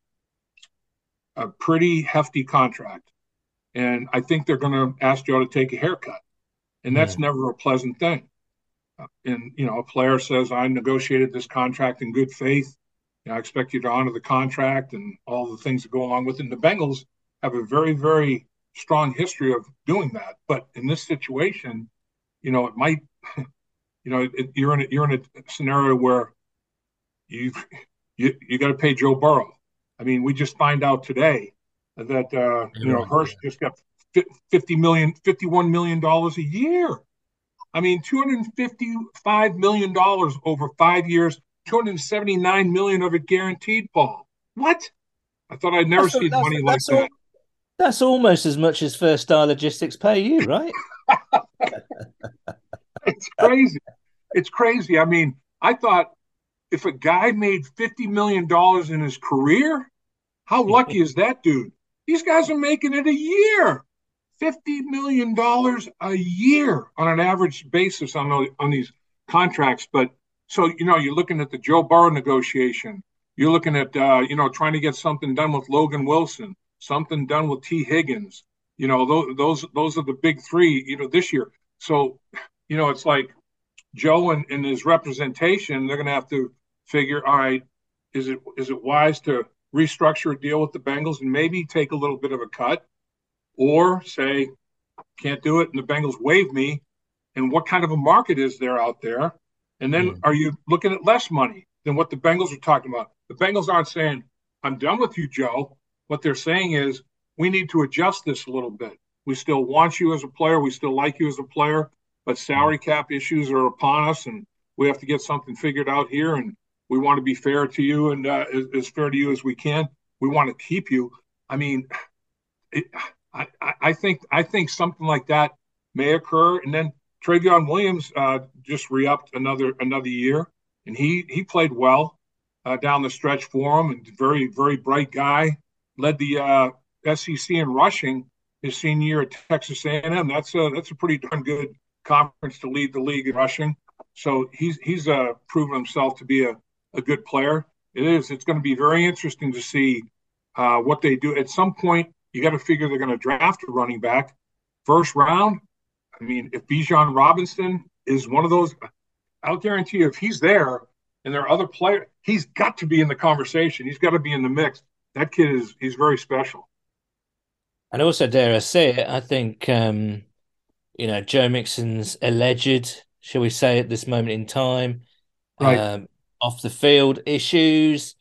a pretty hefty contract. And I think they're going to ask Joe to take a haircut. And that's yeah. never a pleasant thing. Uh, and, you know, a player says, I negotiated this contract in good faith. You know, I expect you to honor the contract and all the things that go along with it. And the Bengals have a very, very strong history of doing that. But in this situation, you know, it might, you know, it, you're in a, you're in a scenario where you you you got to pay Joe Burrow. I mean, we just find out today that uh, you know Hurts just got 50 million, 51 million dollars a year. I mean, 255 million dollars over five years, 279 million of it guaranteed. Paul, what? I thought I'd never see money like that. That's almost as much as First Star Logistics pay you, right? crazy. It's crazy. I mean, I thought if a guy made $50 million in his career, how lucky is that dude? These guys are making it a year. $50 million a year on an average basis on, on these contracts. But so, you know, you're looking at the Joe Burrow negotiation. You're looking at, uh, you know, trying to get something done with Logan Wilson. something done with Tee Higgins. You know, those those those are the big three. You know, this year. So, you know, it's like Joe and, and his representation. They're going to have to figure. All right, is it is it wise to restructure a deal with the Bengals and maybe take a little bit of a cut, or say can't do it and the Bengals waive me? And what kind of a market is there out there? And then Mm. are you looking at less money than what the Bengals are talking about? The Bengals aren't saying, I'm done with you, Joe. What they're saying is, we need to adjust this a little bit. We still want you as a player. We still like you as a player, but salary cap issues are upon us, and we have to get something figured out here. And we want to be fair to you and uh, as, as fair to you as we can. We want to keep you. I mean, it, I, I think I think something like that may occur, and then Trayveon Williams uh, just re-upped another another year, and he he played well uh, down the stretch for him, and very very bright guy. Led the uh, SEC in rushing his senior year at Texas A&M. That's a that's a pretty darn good conference to lead the league in rushing. So he's he's uh, proven himself to be a, a good player. It is. It's going to be very interesting to see uh, what they do. At some point, you got to figure they're going to draft a running back first round. I mean, if Bijan Robinson is one of those, I'll guarantee you, if he's there and there are other players, he's got to be in the conversation. He's got to be in the mix. That kid is he's very special. And also, dare I say it, I think um, you know Joe Mixon's alleged, shall we say, at this moment in time, Right. um, off the field issues.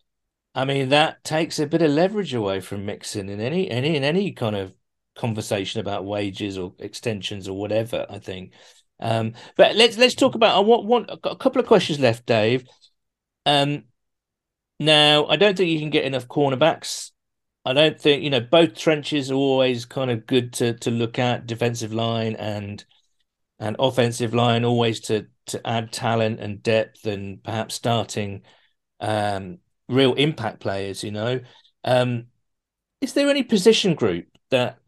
I mean, that takes a bit of leverage away from Mixon in any any in any kind of conversation about wages or extensions or whatever. I think. Um, but let's let's talk about. I want want I've got a couple of questions left, Dave. Um, now I don't think you can get enough cornerbacks. I don't think you know both trenches are always kind of good to to look at defensive line and and offensive line always to to add talent and depth and perhaps starting um real impact players you know. Um is there any position group that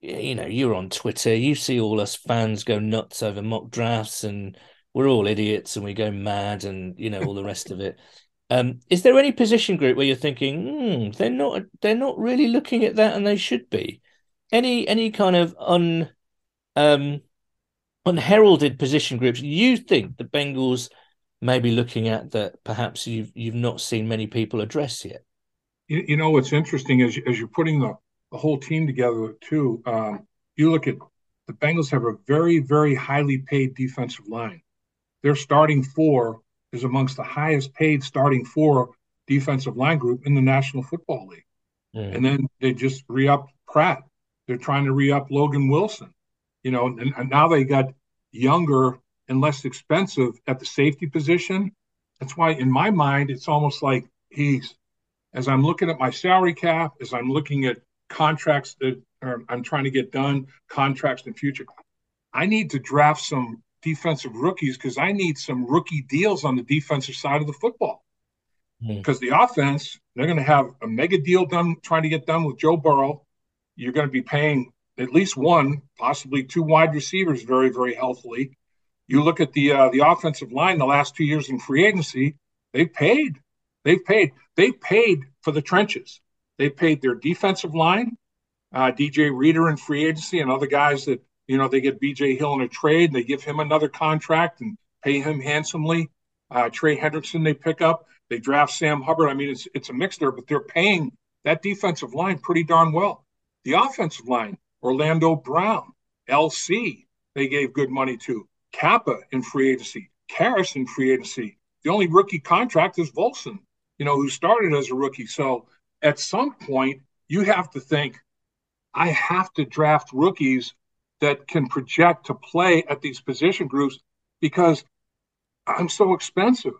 you know you're on Twitter you see all us fans go nuts over mock drafts and we're all idiots and we go mad and you know all the rest of it um, is there any position group where you're thinking, hmm, they're not they're not really looking at that and they should be? Any any kind of un um unheralded position groups you think the Bengals may be looking at that perhaps you've you've not seen many people address yet? You, you know what's interesting is as you're putting the, the whole team together too. Um, you look at the Bengals have a very very highly paid defensive line. They're starting four is amongst the highest paid starting four defensive line group in the National Football League. Mm. And then they just re-upped Pratt. They're trying to re-up Logan Wilson. You know, and, and now they got younger and less expensive at the safety position. That's why, in my mind, it's almost like he's as I'm looking at my salary cap, as I'm looking at contracts that are, I'm trying to get done, contracts in future. I need to draft some defensive rookies because I need some rookie deals on the defensive side of the football. Hmm. Because the offense, they're going to have a mega deal done, trying to get done with Joe Burrow. You're going to be paying at least one, possibly two wide receivers very, very healthily. You look at the uh, the offensive line the last two years in free agency, they've paid. They've paid. They've paid for the trenches. They've paid their defensive line, uh, DJ Reader in free agency, and other guys that you know they get BJ Hill in a trade. And they give him another contract and pay him handsomely. Uh, Trey Hendrickson they pick up. They draft Sam Hubbard. I mean, it's it's a mixture, but they're paying that defensive line pretty darn well. The offensive line, Orlando Brown, LC, they gave good money to. Cappa in free agency, Karras in free agency. The only rookie contract is Volson, you know, who started as a rookie. So at some point, you have to think, I have to draft rookies that can project to play at these position groups because I'm so expensive.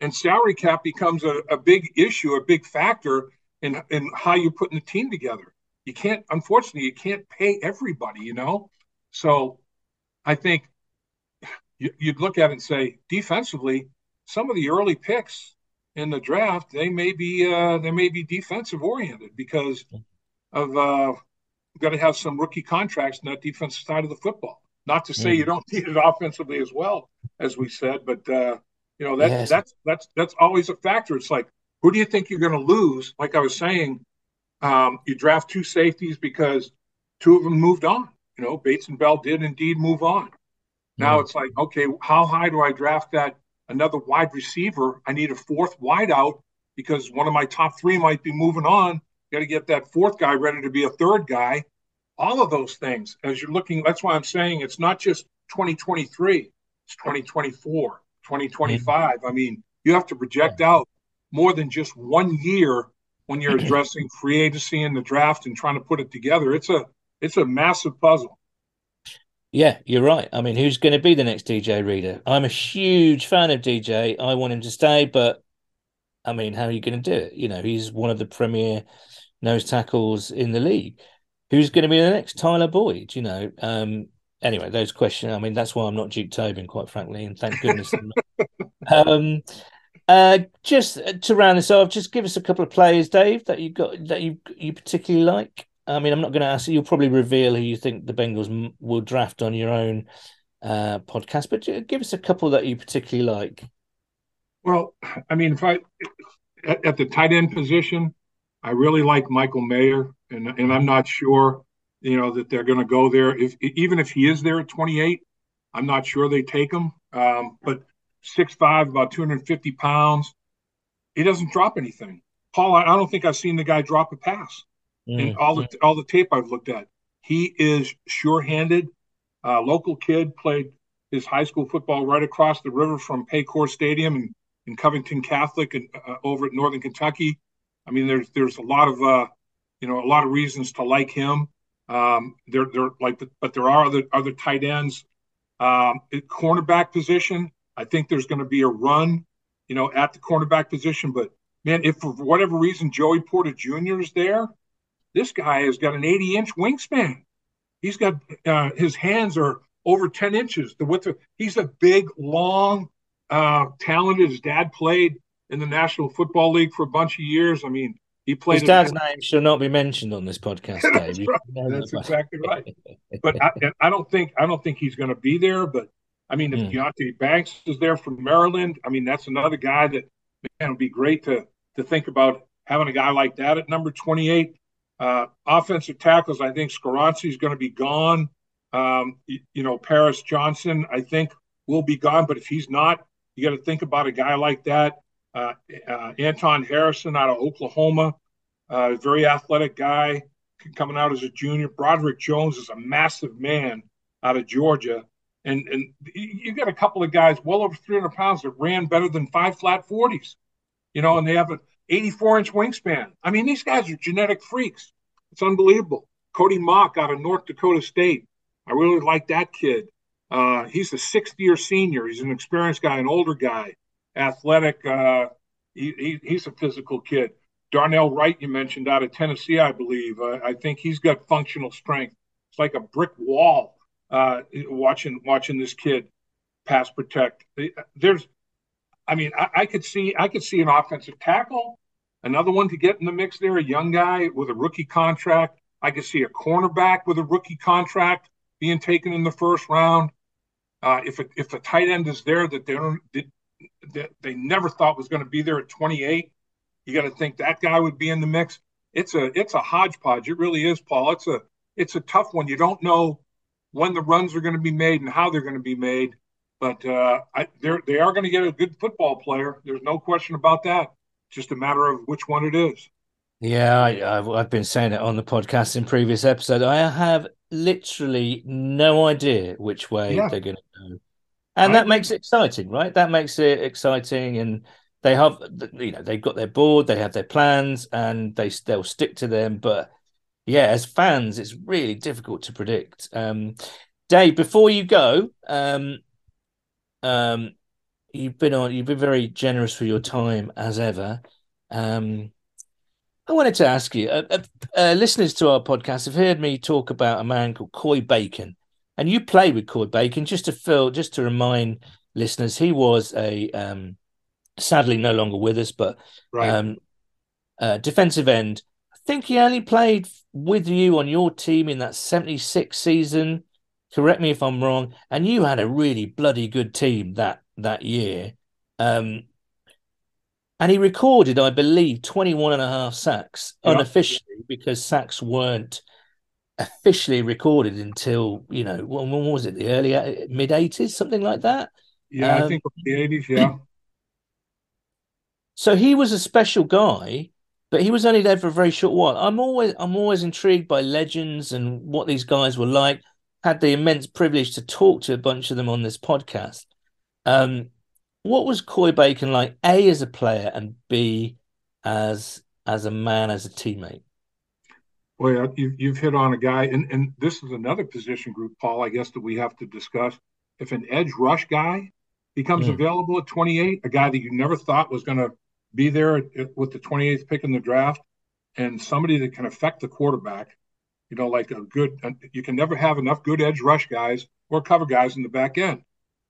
And salary cap becomes a, a big issue, a big factor in, in how you're putting the team together. You can't, unfortunately, you can't pay everybody, you know? So I think you, you'd look at it and say, defensively, some of the early picks in the draft, they may be uh, they may be defensive oriented because of uh, got to have some rookie contracts in that defensive side of the football. Not to say Mm. you don't need it offensively as well, as we said, but uh, you know that Yes. that's that's that's always a factor. It's like who do you think you're going to lose? Like I was saying, Um, you draft two safeties because two of them moved on. You know, Bates and Bell did indeed move on. Now Mm. it's like, okay, how high do I draft that another wide receiver? I need a fourth wide out because one of my top three might be moving on. Got to get that fourth guy ready to be a third guy. All of those things, as you're looking, that's why I'm saying it's not just 2023, it's 2024, 2025. I mean, you have to project out more than just one year when you're addressing free agency and the draft and trying to put it together. It's a it's a massive puzzle. Yeah, you're right. I mean, who's going to be the next DJ Reader? I'm a huge fan of DJ. I want him to stay, but I mean, how are you going to do it? You know, he's one of the premier nose tackles in the league. Who's going to be the next Tyler Boyd? You know, um, anyway, those questions. I mean, that's why I'm not Duke Tobin, quite frankly, and thank goodness. I'm not. um, uh, just to round this off, just give us a couple of players, Dave, that you got that you you particularly like. I mean, I'm not going to ask you. You'll probably reveal who you think the Bengals m- will draft on your own uh, podcast, but give us a couple that you particularly like. Well, I mean, if I at, at the tight end position, I really like Michael Mayer, and and I'm not sure, you know, that they're going to go there. If even if he is there at 28, I'm not sure they take him. Um, but 6'5", about 250 pounds, he doesn't drop anything. Paul, I, I don't think I've seen the guy drop a pass in Mm, all the all the tape I've looked at. He is sure-handed. Uh, local kid played his high school football right across the river from Paycor Stadium in, in Covington Catholic and uh, over at Northern Kentucky. I mean, there's there's a lot of uh, you know a lot of reasons to like him. Um, there there like, but there are other other tight ends. Um, cornerback position, I think there's going to be a run, you know, at the cornerback position. But man, if for whatever reason Joey Porter Jr. is there, this guy has got an 80 inch wingspan. He's got uh, his hands are over 10 inches. The width of he's a big, long, uh, talented. His dad played in the National Football League for a bunch of years. I mean, he played. His in- dad's name shall not be mentioned on this podcast, Dave. That's right. That's exactly right. but I, I don't think I don't think he's going to be there. But I mean, if Hmm. Deonte Banks is there from Maryland, I mean, that's another guy that man would be great to to think about having a guy like that at number 28. Uh, offensive tackles, I think Skoronski is going to be gone. Um, you, you know, Paris Johnson, I think will be gone. But if he's not, you got to think about a guy like that. Uh, uh, Anton Harrison out of Oklahoma, uh, very athletic guy coming out as a junior. Broderick Jones is a massive man out of Georgia. And and you got a couple of guys well over 300 pounds that ran better than five flat 40s, you know, and they have an 84 inch wingspan. I mean, these guys are genetic freaks. It's unbelievable. Cody Mauch out of North Dakota State. I really like that kid. Uh, he's a sixth year senior. He's an experienced guy, an older guy, athletic. Uh, he, he, he's a physical kid. Darnell Wright, you mentioned out of Tennessee, I believe. Uh, I think he's got functional strength. It's like a brick wall uh, watching watching this kid pass protect. There's, I mean, I, I could see I could see an offensive tackle, another one to get in the mix there, a young guy with a rookie contract. I could see a cornerback with a rookie contract being taken in the first round. Uh, if a, if a tight end is there that they don't that, they never thought was going to be there at 28, you got to think that guy would be in the mix. It's a it's a hodgepodge. It really is, Paul. It's a it's a tough one. You don't know when the runs are going to be made and how they're going to be made, but uh, I, they're they are going to get a good football player. There's no question about that. It's just a matter of which one it is. Yeah, I, I've, I've been saying it on the podcast in previous episode. I have literally no idea which way Yeah. they're going to go, and I that makes it exciting, right? That makes it exciting, and they have, you know, they've got their board, they have their plans, and they they'll stick to them. But yeah, as fans, it's really difficult to predict. Um, Dave, before you go, um, um, you've been on, you've been very generous for your time as ever. Um, I wanted to ask you, uh, uh, uh, listeners to our podcast have heard me talk about a man called Coy Bacon, and you played with Coy Bacon. Just to fill, just to remind listeners, he was a um, sadly no longer with us, but Right. um, uh, defensive end. I think he only played with you on your team in that '76 season. Correct me if I'm wrong. And you had a really bloody good team that that year. Um, and he recorded, I believe, 21 and a half sacks Yeah. unofficially because sacks weren't officially recorded until, you know, when, when was it? The early mid 80s, something like that. Yeah, I Um, think of the eighties. Yeah, So he was a special guy, but he was only there for a very short while. I'm always I'm always intrigued by legends and what these guys were like. Had the immense privilege to talk to a bunch of them on this podcast. Um, what was Coy Bacon like? A as a player and B as as a man, as a teammate. Well, uh, you, you've hit on a guy, and, and this is another position group, Paul, I guess, that we have to discuss. If an edge rush guy becomes Mm. available at 28, a guy that you never thought was going to be there at, at- with the 28th pick in the draft, and somebody that can affect the quarterback, you know, like a good, you can never have enough good edge rush guys or cover guys in the back end.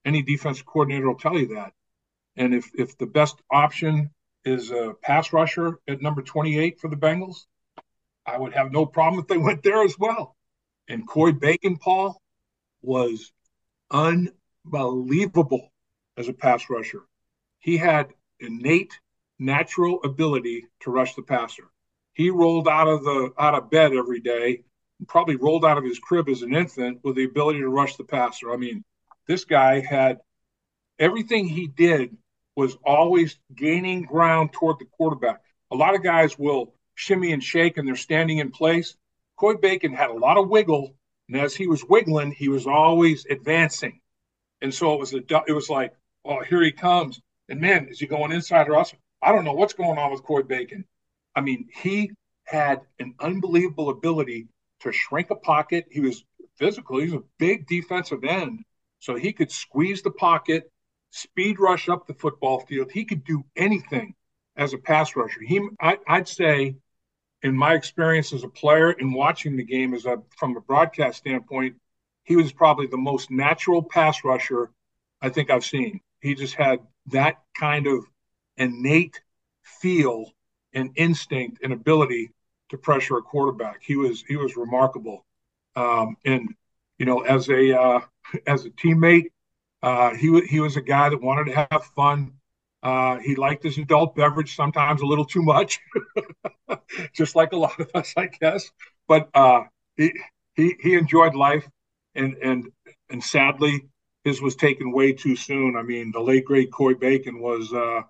Any defensive coordinator will tell you that. And if, if the best option is a pass rusher at number 28 for the Bengals, I would have no problem if they went there as well. And Coy Bacon, Paul, was unbelievable as a pass rusher. He had innate natural ability to rush the passer. He rolled out of the out of bed every day, probably rolled out of his crib as an infant with the ability to rush the passer. I mean, this guy had everything he did was always gaining ground toward the quarterback. A lot of guys will shimmy and shake and they're standing in place. Coy Bacon had a lot of wiggle, and as he was wiggling, he was always advancing. And so it was a it was like, oh, here he comes. And man, is he going inside or outside? I don't know what's going on with Coy Bacon. I mean, he had an unbelievable ability to shrink a pocket. He was physical. He was a big defensive end, so he could squeeze the pocket, speed rush up the football field. He could do anything as a pass rusher. He, I, I'd say, in my experience as a player and watching the game as a from a broadcast standpoint, he was probably the most natural pass rusher I think I've seen. He just had that kind of innate feel and instinct and ability to pressure a quarterback. He was he was remarkable. Um, and you know, as a uh, as a teammate, uh, he was he was a guy that wanted to have fun. Uh, he liked his adult beverage sometimes a little too much, just like a lot of us, I guess. But uh, he he he enjoyed life, and and and sadly, his was taken way too soon. I mean, the late great Coy Bacon was uh,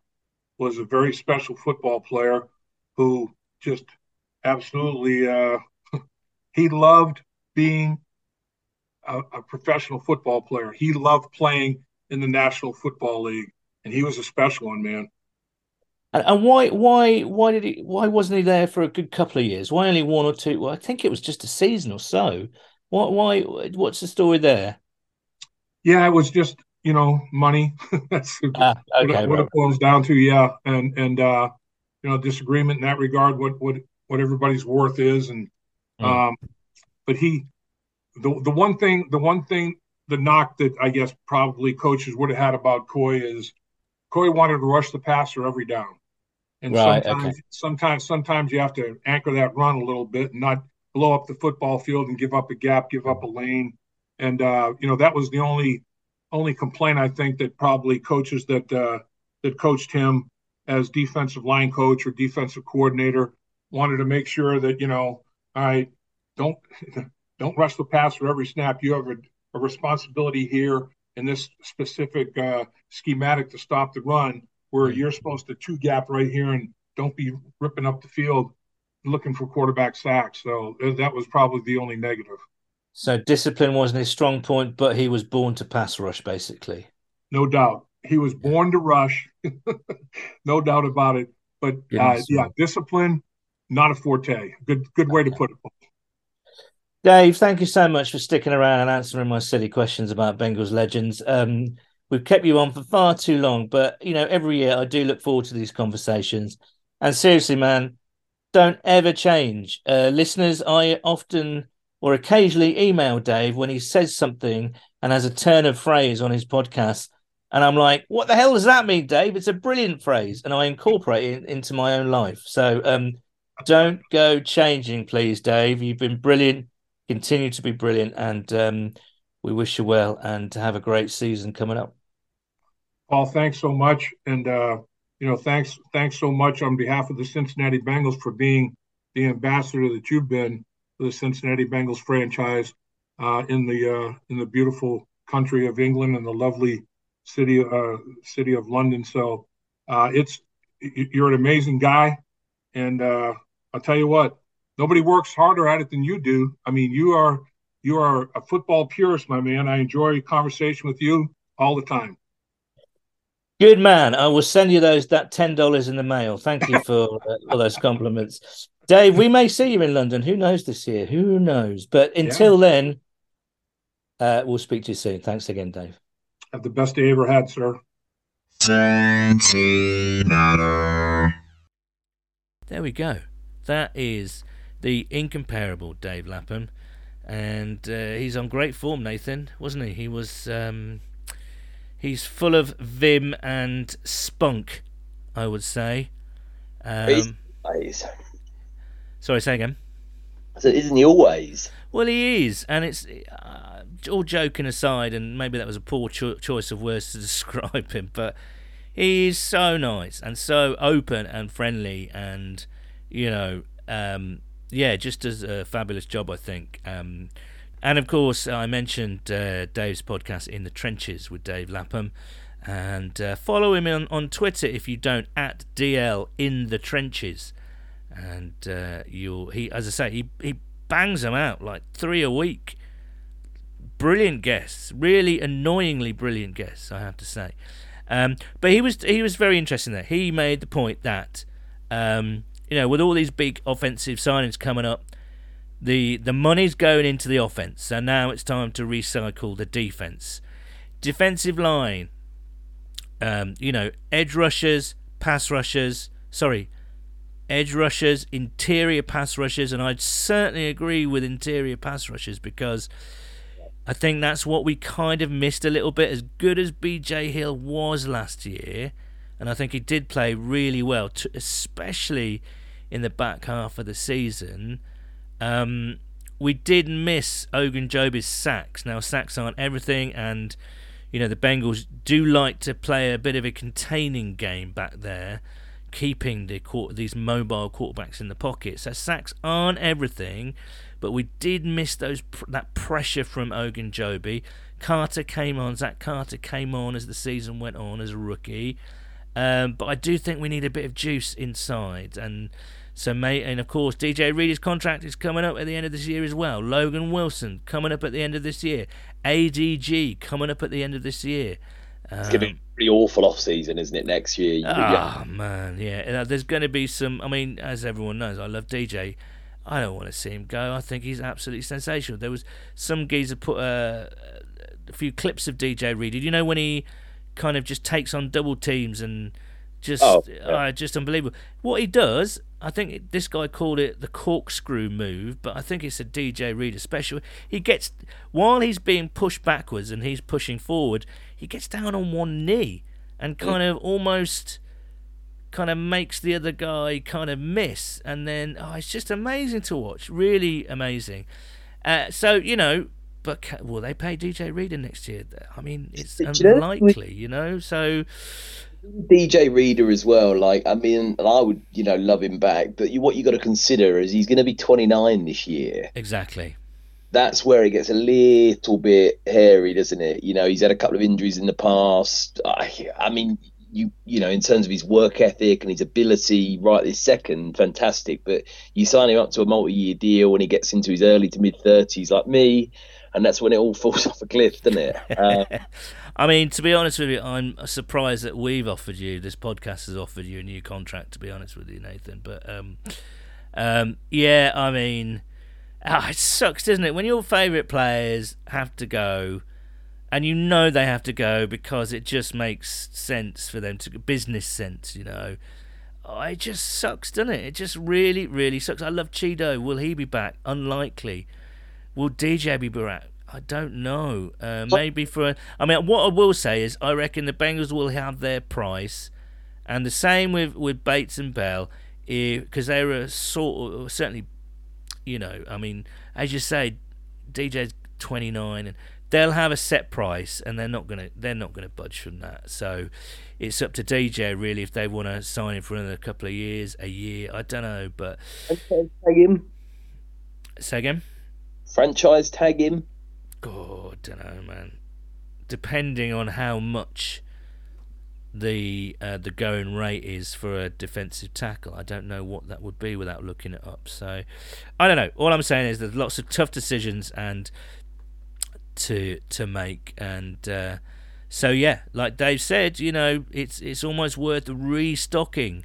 was a very special football player who just absolutely uh, he loved being a, a professional football player. He loved playing in the National Football League, and he was a special one, man. And, and why why why did he why wasn't he there for a good couple of years? Why only one or two? Well, I think it was just a season or so. Why why what's the story there? Yeah, it was just you know money. That's Ah, what, okay, it, what it boils down to. Yeah, and and uh, you know disagreement in that regard. What what what everybody's worth is, and Mm. um, but he the the one thing the one thing the knock that I guess probably coaches would have had about Coy is Coy wanted to rush the passer every down. And Right, sometimes okay. sometimes sometimes you have to anchor that run a little bit and not blow up the football field and give up a gap, give up a lane. And uh, you know, that was the only only complaint I think that probably coaches that uh, that coached him as defensive line coach or defensive coordinator wanted to make sure that, you know, right, don't don't rush the pass passer every snap. You have a, a responsibility here in this specific uh, schematic to stop the run, where you're supposed to two gap right here and don't be ripping up the field looking for quarterback sacks. So uh, that was probably the only negative. So discipline wasn't his strong point, but he was born to pass rush, basically. No doubt. He was born to rush, no doubt about it. But uh, yeah, discipline, not a forte. Good, good way to put it. Dave, thank you so much for sticking around and answering my silly questions about Bengals legends. Um, we've kept you on for far too long, but you know, every year I do look forward to these conversations. And seriously, man, don't ever change. Uh, listeners, I often or occasionally email Dave when he says something and has a turn of phrase on his podcast. And I'm like, what the hell does that mean, Dave? It's a brilliant phrase. And I incorporate it into my own life. So um, don't go changing, please, Dave. You've been brilliant. Continue to be brilliant. And um, we wish you well and have a great season coming up. Paul, thanks so much. And uh, you know, thanks thanks so much on behalf of the Cincinnati Bengals for being the ambassador that you've been for the Cincinnati Bengals franchise uh, in the uh, in the beautiful country of England and the lovely city uh, city of London. So uh, it's you're an amazing guy, and uh, I'll tell you what, nobody works harder at it than you do. I mean, you are you are a football purist, my man. I enjoy conversation with you all the time. Good man. I will send you those that ten dollars in the mail. Thank you for uh, all those compliments, Dave. We may see you in London. Who knows this year? Who knows? But until then, uh, we'll speak to you soon. Thanks again, Dave. Have the best day you ever had, sir. Cincinnati. There we go. That is the incomparable Dave Lapham, and uh, he's on great form, Nathan, wasn't he? He was. Um, he's full of vim and spunk, I would say. He's Um, always. sorry, say again. So isn't he always? Well, he is, and it's uh, all joking aside, and maybe that was a poor cho- choice of words to describe him, but he's so nice and so open and friendly, and you know, um, yeah, just does a fabulous job, I think. Um, and of course, I mentioned uh, Dave's podcast in the trenches with Dave Lapham. And uh, follow him on, on Twitter if you don't at DL in the trenches and uh, you'll he as I say he he bangs them out like three a week. Brilliant guests, really annoyingly brilliant guests, I have to say. Um, but he was he was very interesting there. He made the point that um, you know with all these big offensive signings coming up, the the money's going into the offense, so now it's time to recycle the defense. Defensive line, um, you know, edge rushers, pass rushers. Sorry, edge rushers, interior pass rushers, and I'd certainly agree with interior pass rushers because I think that's what we kind of missed a little bit. As good as BJ Hill was last year, and I think he did play really well, especially in the back half of the season. Um, we did miss Ogunjobi's sacks. Now sacks aren't everything, and you know the Bengals do like to play a bit of a containing game back there, keeping the quar- these mobile quarterbacks in the pocket. So sacks aren't everything, but we did miss those that pressure from Ogunjobi. Carter came on. Zach Carter came on as the season went on as a rookie. Um, but I do think we need a bit of juice inside, and so mate, and of course DJ Reader's contract is coming up at the end of this year as well. Logan Wilson coming up at the end of this year. ADG coming up at the end of this year. It's going to be a pretty awful off season, isn't it? Next year. You- Ah man, yeah. There's going to be some. I mean, as everyone knows, I love DJ. I don't want to see him go. I think he's absolutely sensational. There was some geezer put uh, a few clips of DJ Reader. You know when he kind of just takes on double teams and just Oh, uh, just unbelievable. What he does, I think it- this guy called it the corkscrew move, but I think it's a DJ Reader special. He gets while he's being pushed backwards and he's pushing forward, he gets down on one knee and kind of almost kind of makes the other guy kind of miss. And then oh it's just amazing to watch. Really amazing. Uh, so you know but will they pay DJ Reader next year I mean it's Do you know- unlikely you know so DJ Reader as well. Like, I mean, I would, you know, love him back. But you, what you got to consider is he's going to be 29 this year. exactly That's where it gets a little bit hairy, doesn't it? You know, he's had a couple of injuries in the past. I, I mean, you, you know, in terms of his work ethic and his ability, right this second, fantastic. But you sign him up to a multi-year deal when he gets into his early to mid 30s, like me, and that's when it all falls off a cliff, doesn't it? Uh, I mean to be honest with you I'm surprised that we've offered you this podcast has offered you a new contract to be honest with you Nathan. But um um yeah I mean ah, it sucks doesn't it? When your favourite players have to go and you know they have to go because it just makes sense for them to business sense you know oh, it just sucks doesn't it? It just really really sucks. I love Chido. Will he be back? Unlikely Will DJ be back? I don't know. Uh, maybe for. A, I mean, what I will say is, I reckon the Bengals will have their price, and the same with with Bates and Bell, because they're a sort of certainly, you know. I mean, as you say, DJ's twenty nine, and they'll have a set price, and they're not gonna they're not gonna budge from that. So it's up to DJ really if they want to sign him for another couple of years, a year. I don't know, but tag him. say again. Franchise tag him. God, don't know, man. Depending on how much the uh, the going rate is for a defensive tackle, I don't know what that would be without looking it up. So, I don't know. All I'm saying is there's lots of tough decisions and to to make, and uh, so yeah, like Dave said, you know, it's it's almost worth restocking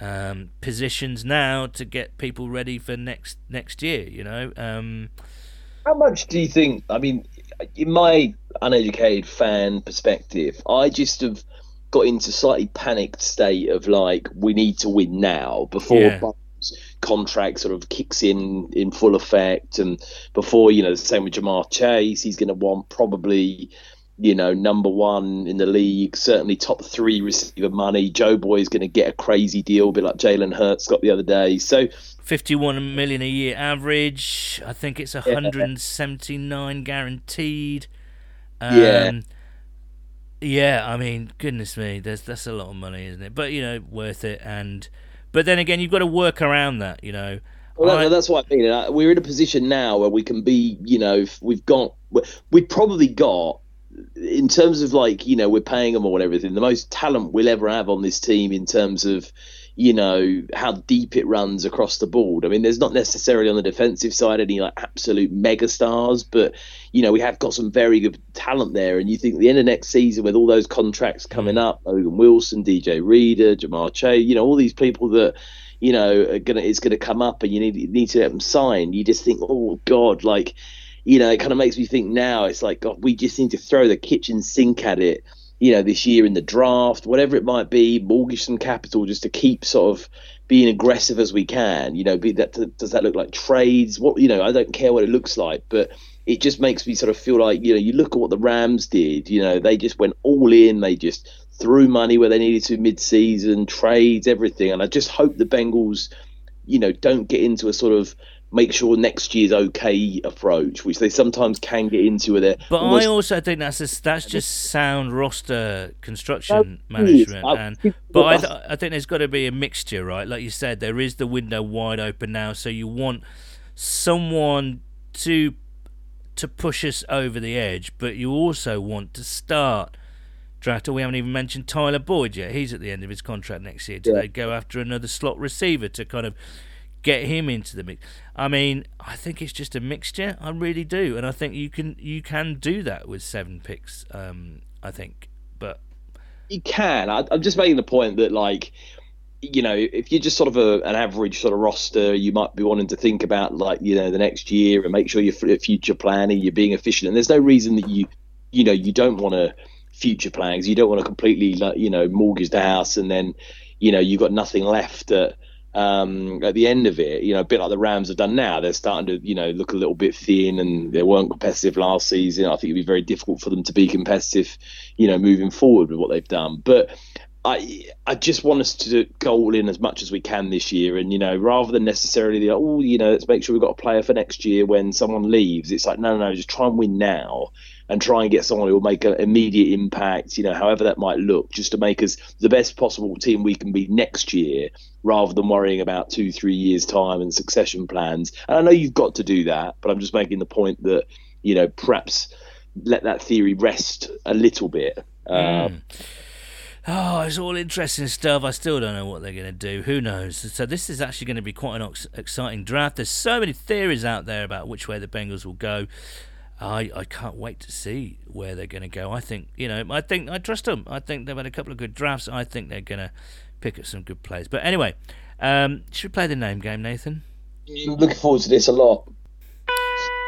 um, positions now to get people ready for next next year. You know. Um, How much do you think? I mean, in my uneducated fan perspective, I just have got into slightly panicked state of like we need to win now before Yeah. Contract sort of kicks in in full effect, and before you know the same with Ja'Marr Chase, he's going to want probably. You know, number one in the league, certainly top three receiver money. Joe Boy is going to get a crazy deal, a bit like Jalen Hurts got the other day. So, 51 million a year average. I think it's 179 guaranteed. Um, Yeah. Yeah, I mean, goodness me, there's that's a lot of money, isn't it? But you know, worth it. And but then again, you've got to work around that. You know, Well, I- that's what I mean. We're in a position now where we can be, you know, we've got, we've probably got, in terms of like, you know, we're paying them all and everything, the most talent we'll ever have on this team in terms of, you know, how deep it runs across the board. I mean, there's not necessarily on the defensive side any like absolute mega stars, but, you know, we have got some very good talent there. And you think the end of next season with all those contracts mm. coming up, Logan Wilson, DJ Reader, Ja'Marr Chase, you know, all these people that, you know, are gonna it's gonna come up, and you need need to get them signed. You just think, oh God, like, you know, it kind of makes me think now. It's like, God, we just need to throw the kitchen sink at it. You know, this year in the draft, whatever it might be, mortgage some capital just to keep sort of being aggressive as we can. You know, be that does that look like trades? What you know, I don't care what it looks like, but it just makes me sort of feel like you know, you look at what the Rams did. You know, they just went all in. They just threw money where they needed to mid-season, trades, everything. And I just hope the Bengals, you know, don't get into a sort of make sure next year's okay approach, which they sometimes can get into with their. but almost- I also think that's a, that's just sound roster construction That management. And but I, I- th- I think there's got to be a mixture, right? Like you said, there is the window wide open now, so you want someone to to push us over the edge, but you also want to start draft. We haven't even mentioned Tyler Boyd yet. He's at the end of his contract next year. Do Yeah. they go after another slot receiver to kind of get him into the mix? I mean, I think it's just a mixture. I really do, and I think you can you can do that with seven picks. Um, I think, but You can. I, I'm just making the point that, like, you know, if you're just sort of a, an average sort of roster, you might be wanting to think about, like, you know, the next year and make sure you're future planning, you're being efficient. And there's no reason that you, you know, you don't want to future plans. You don't want to completely, like, you know, mortgage the house and then, you know, you've got nothing left at, um, at the end of it. You know, a bit like the Rams have done now. They're starting to, you know, look a little bit thin and they weren't competitive last season. I think it'd be very difficult for them to be competitive, you know, moving forward with what they've done. But I I just want us to go all in as much as we can this year, and you know, rather than necessarily the oh, you know, let's make sure we've got a player for next year when someone leaves. It's like no, no, no, just try and win now, and try and get someone who will make an immediate impact. You know, however that might look, just to make us the best possible team we can be next year, rather than worrying about two, three years time and succession plans. And I know you've got to do that, but I'm just making the point that you know perhaps let that theory rest a little bit. Um, Oh, it's all interesting stuff. I still don't know what they're going to do. Who knows? So this is actually going to be quite an ex- exciting draft. There's so many theories out there about which way the Bengals will go. I, I can't wait to see where they're going to go. I think you know. I think I trust them. I think they've had a couple of good drafts. I think they're going to pick up some good players. But anyway, um, should we play the name game, Nathan? Looking forward to this a lot.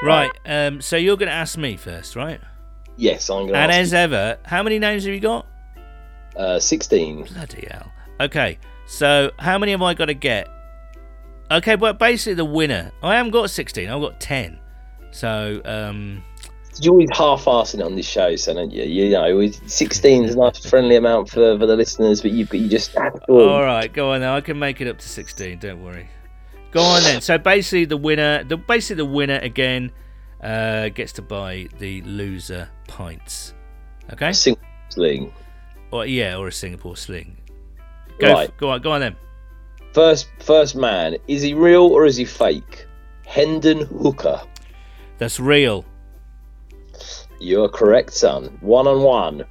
Right. Um, so you're going to ask me first, right? Yes, I'm going to And as ever, how many names have you got? uh, 16. Bloody hell. Okay, so how many have I got to get? Okay, but basically the winner. I haven't got 16, I've got 10. So, um, You're always half-assing it on this show, so don't you? You know, 16 is a nice friendly amount for, for the listeners, but you you just all right, go on then. I can make it up to 16, don't worry. Go on then. So basically the winner, the basically the winner again, uh, gets to buy the loser pints. Okay? Single sling. Or yeah, or a Singapore sling. Go, Right. f- go on, go on then. First, first man. Is he real or is he fake? Hendon Hooker. That's real. You're correct, son. One on one.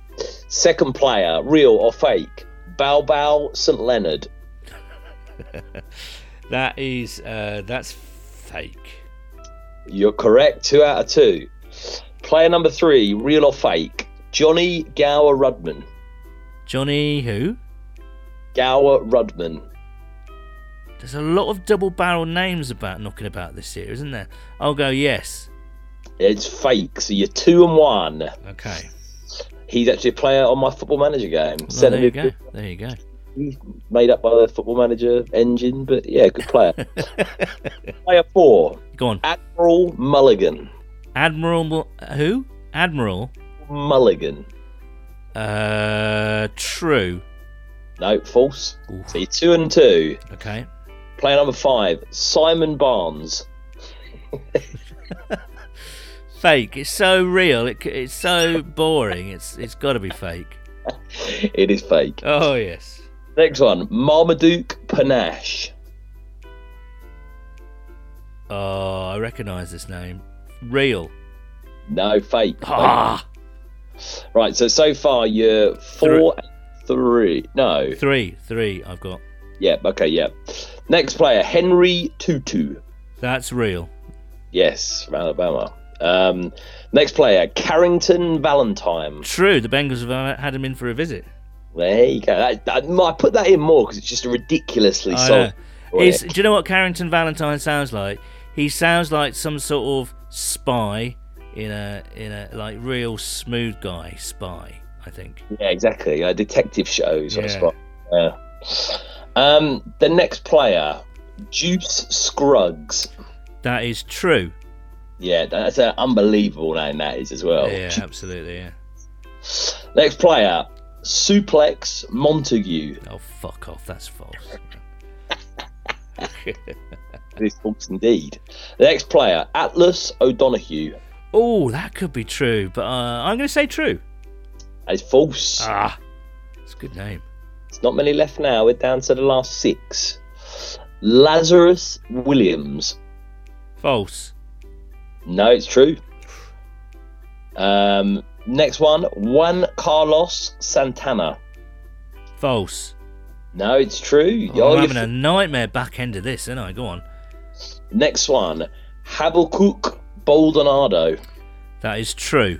Second player, real or fake? Bow Bow St Leonard. That is uh, that's fake. You're correct. Two out of two. Player number three, real or fake? Johnny Gower Rudman. Johnny who? Gower Rudman. There's a lot of double barrel names about knocking about this year, isn't there? I'll go yes. It's fake, so you're two and one. Okay. He's actually a player on my football manager game. Well, there you go. There you go. He's made up by the football manager engine, but yeah, good player. player four, Go on. Admiral Mulligan. Admiral who? Admiral. Mulligan. Uh, true. No, false. So you're two and two. Okay. Player number five, Simon Barnes. Fake. It's so real. It, it's so boring. It's it's got to be fake. It is fake. Oh yes. Next one, Marmaduke Panache. Oh, I recognise this name. Real. No, fake. Ah, Right, so so far you're four, and three. No, three, three. I've got. yeah, okay, yeah. Next player, Henry Tutu. That's real. Yes, from Alabama. Um, next player, Carrington Valentine. True. The Bengals have uh, had him in for a visit. There you go. That, that, I put that in more because it's just a ridiculously know. Do you know what Carrington Valentine sounds like? He sounds like some sort of spy in a in a like real smooth guy spy. I think. Yeah, exactly. Uh, detective shows. Yeah. suppose. Yeah. Um, the next player, Juice Scruggs. That is true. Yeah, that's an unbelievable name that is as well. yeah, absolutely. Yeah. Next player, Suplex Montague. Oh fuck off. That's false. It is false indeed. The next player, Atlas O'Donoghue. oh, that could be true, but uh, I'm going to say true. It's false. Ah, it's a good name. It's not many left now. We're down to the last six. Lazarus Williams. False. No, it's true. Um, next one, Juan Carlos Santana. False. No, it's true. Oh, I'm You're- having a nightmare back end of this, aren't I? Go on. Next one, Habakkuk Baldonado. That is true.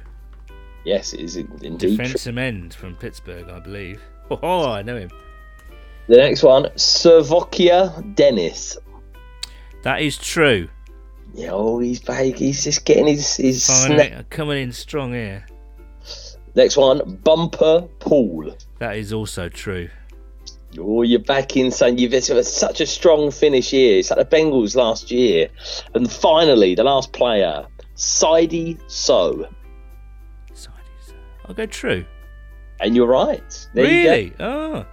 Yes, it is in- indeed true. Defensive end from Pittsburgh, I believe. Oh, I know him. The next one, Sirvocea Dennis. That is true. Yeah, oh, he's big. He's just getting his, his Finding snap. Eh? coming in strong here. Next one, Bumper Pool. That is also true. Oh, you're back in, son. You've it's such a strong finish here. It's like the Bengals last year. And finally, the last player, Sidey So. Sideys. I'll go true. And you're right. There you go. really? Oh.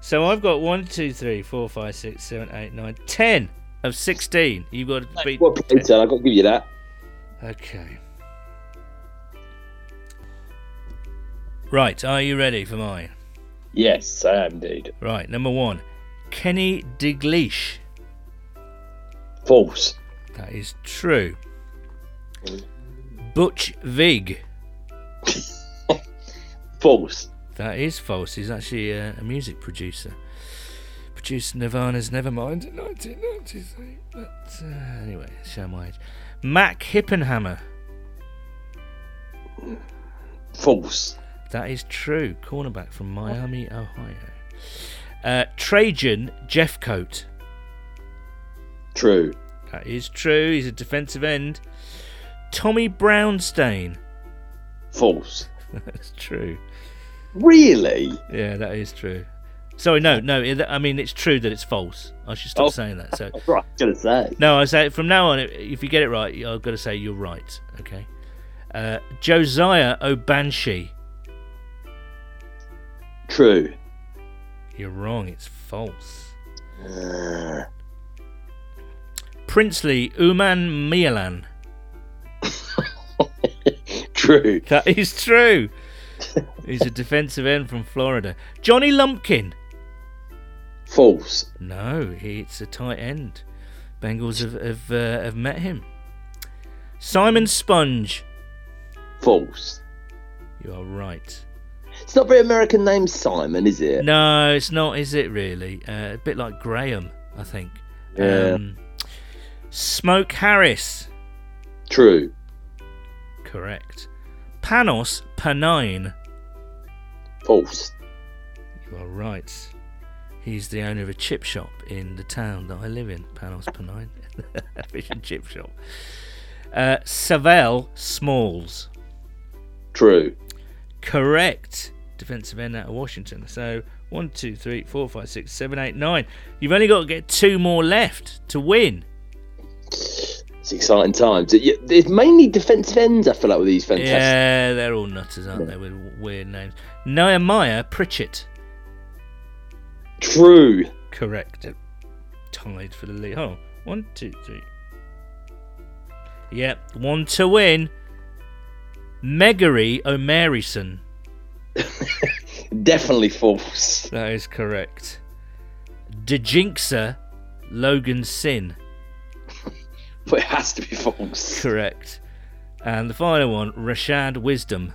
So I've got one, two, three, four, five, six, seven, eight, nine, ten of sixteen. You've got to beat. Well played, son. I've got to give you that. Okay. Right, are you ready for mine? Yes, I am, dude. Right, number one, Kenny Digleesh. False. That is true. Mm. Butch Vig. False. That is false. He's actually a, a music producer. Produced Nirvana's Nevermind in 1993. But uh, anyway, show my age. Mac Hippenhammer. False. That is true. Cornerback from Miami, Ohio. Uh, Trajan Jeffcoat. True. That is true. He's a defensive end. Tommy Brownstein. False. That's true. Really? Yeah, that is true. Sorry, no, no. it- I mean, it's true that it's false. I should stop Oh. saying that. So, Right, gonna say. no, I say from now on, if you get it right, I've got to say you're right. Okay. Uh, Josiah Obanshi. True. You're wrong. It's false. Uh, Princely Umanmielen. True. That is true. He's a defensive end from Florida. Johnny Lumpkin. False. No, he, it's a tight end. Bengals have have, uh, have met him. Simon Sponge. False. You are right. It's not very American name, Simon, is it? No, it's not, is it really? Uh, a bit like Graham, I think. Yeah. Um, Smoke Harris. True. Correct. Panos Panine. False. You are right. He's the owner of a chip shop in the town that I live in, Panos Panine. a fish and chip shop. Uh, Sav'ell Smalls. True. Correct. Defensive end out of Washington. So one, two, three, four, five, six, seven, eight, nine. You've only got to get two more left to win. It's exciting times. It's mainly defensive ends, I feel like, with these fantastic. Yeah, they're all nutters, aren't they, with weird names. Nehemiah Pritchett. True. Correct. Tied for the lead. Oh, one, two, three. on. One, two, three. Yep, one to win. Megary O'Marison. Definitely false. That is correct. Dejinxa Logan Sin. But it has to be false. Correct. And the final one, Rashad Wisdom.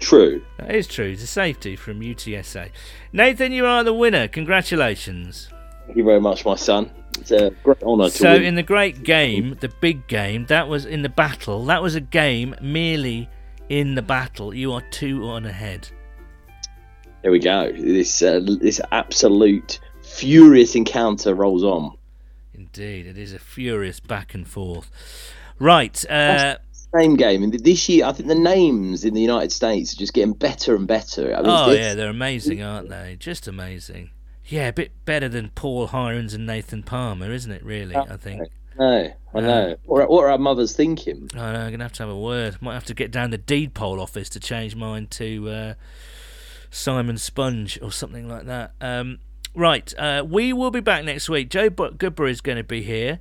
True. That is true. It's a safety from UTSA. Nathan, you are the winner. Congratulations. Thank you very much, my son. It's a great honour to So, win. in the great game, the big game, that was in the battle. That was a game merely in the battle. You are two on ahead. Here we go. This uh, this absolute furious encounter rolls on. Indeed, it is a furious back and forth. Right. Uh, Same game, and this year I think the names in the United States are just getting better and better. I mean, oh, yeah, they're amazing, aren't they? Just amazing. Yeah, a bit better than Paul Hirons and Nathan Palmer, isn't it, really? I think. No, I know. What, what are our mothers thinking? I know, I'm going to have to have a word. Might have to get down the deed poll office to change mine to uh, Simon Sponge or something like that. Um, right, uh, we will be back next week. Joe Bu- Goodberry is going to be here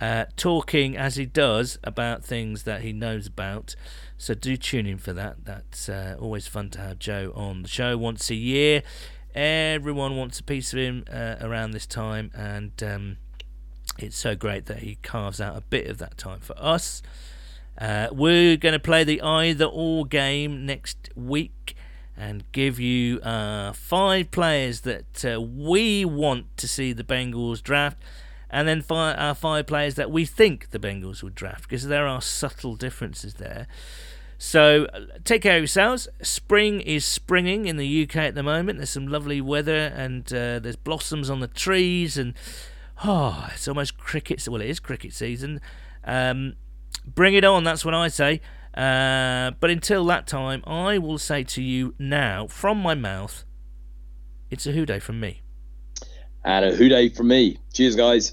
uh, talking, as he does, about things that he knows about. So do tune in for that. That's uh, always fun to have Joe on the show once a year. Everyone wants a piece of him uh, around this time, and um, it's so great that he carves out a bit of that time for us. Uh, we're going to play the either or game next week and give you uh, five players that uh, we want to see the Bengals draft, and then our five players that we think the Bengals would draft, because there are subtle differences there. So uh, take care of yourselves. Spring is springing in the UK at the moment. There's some lovely weather, and uh, there's blossoms on the trees, and oh, it's almost cricket. Well, it is cricket season. Um, bring it on. That's what I say. Uh, but until that time, I will say to you now, from my mouth, it's a Who Dey from me. And a Who Dey from me. Cheers, guys.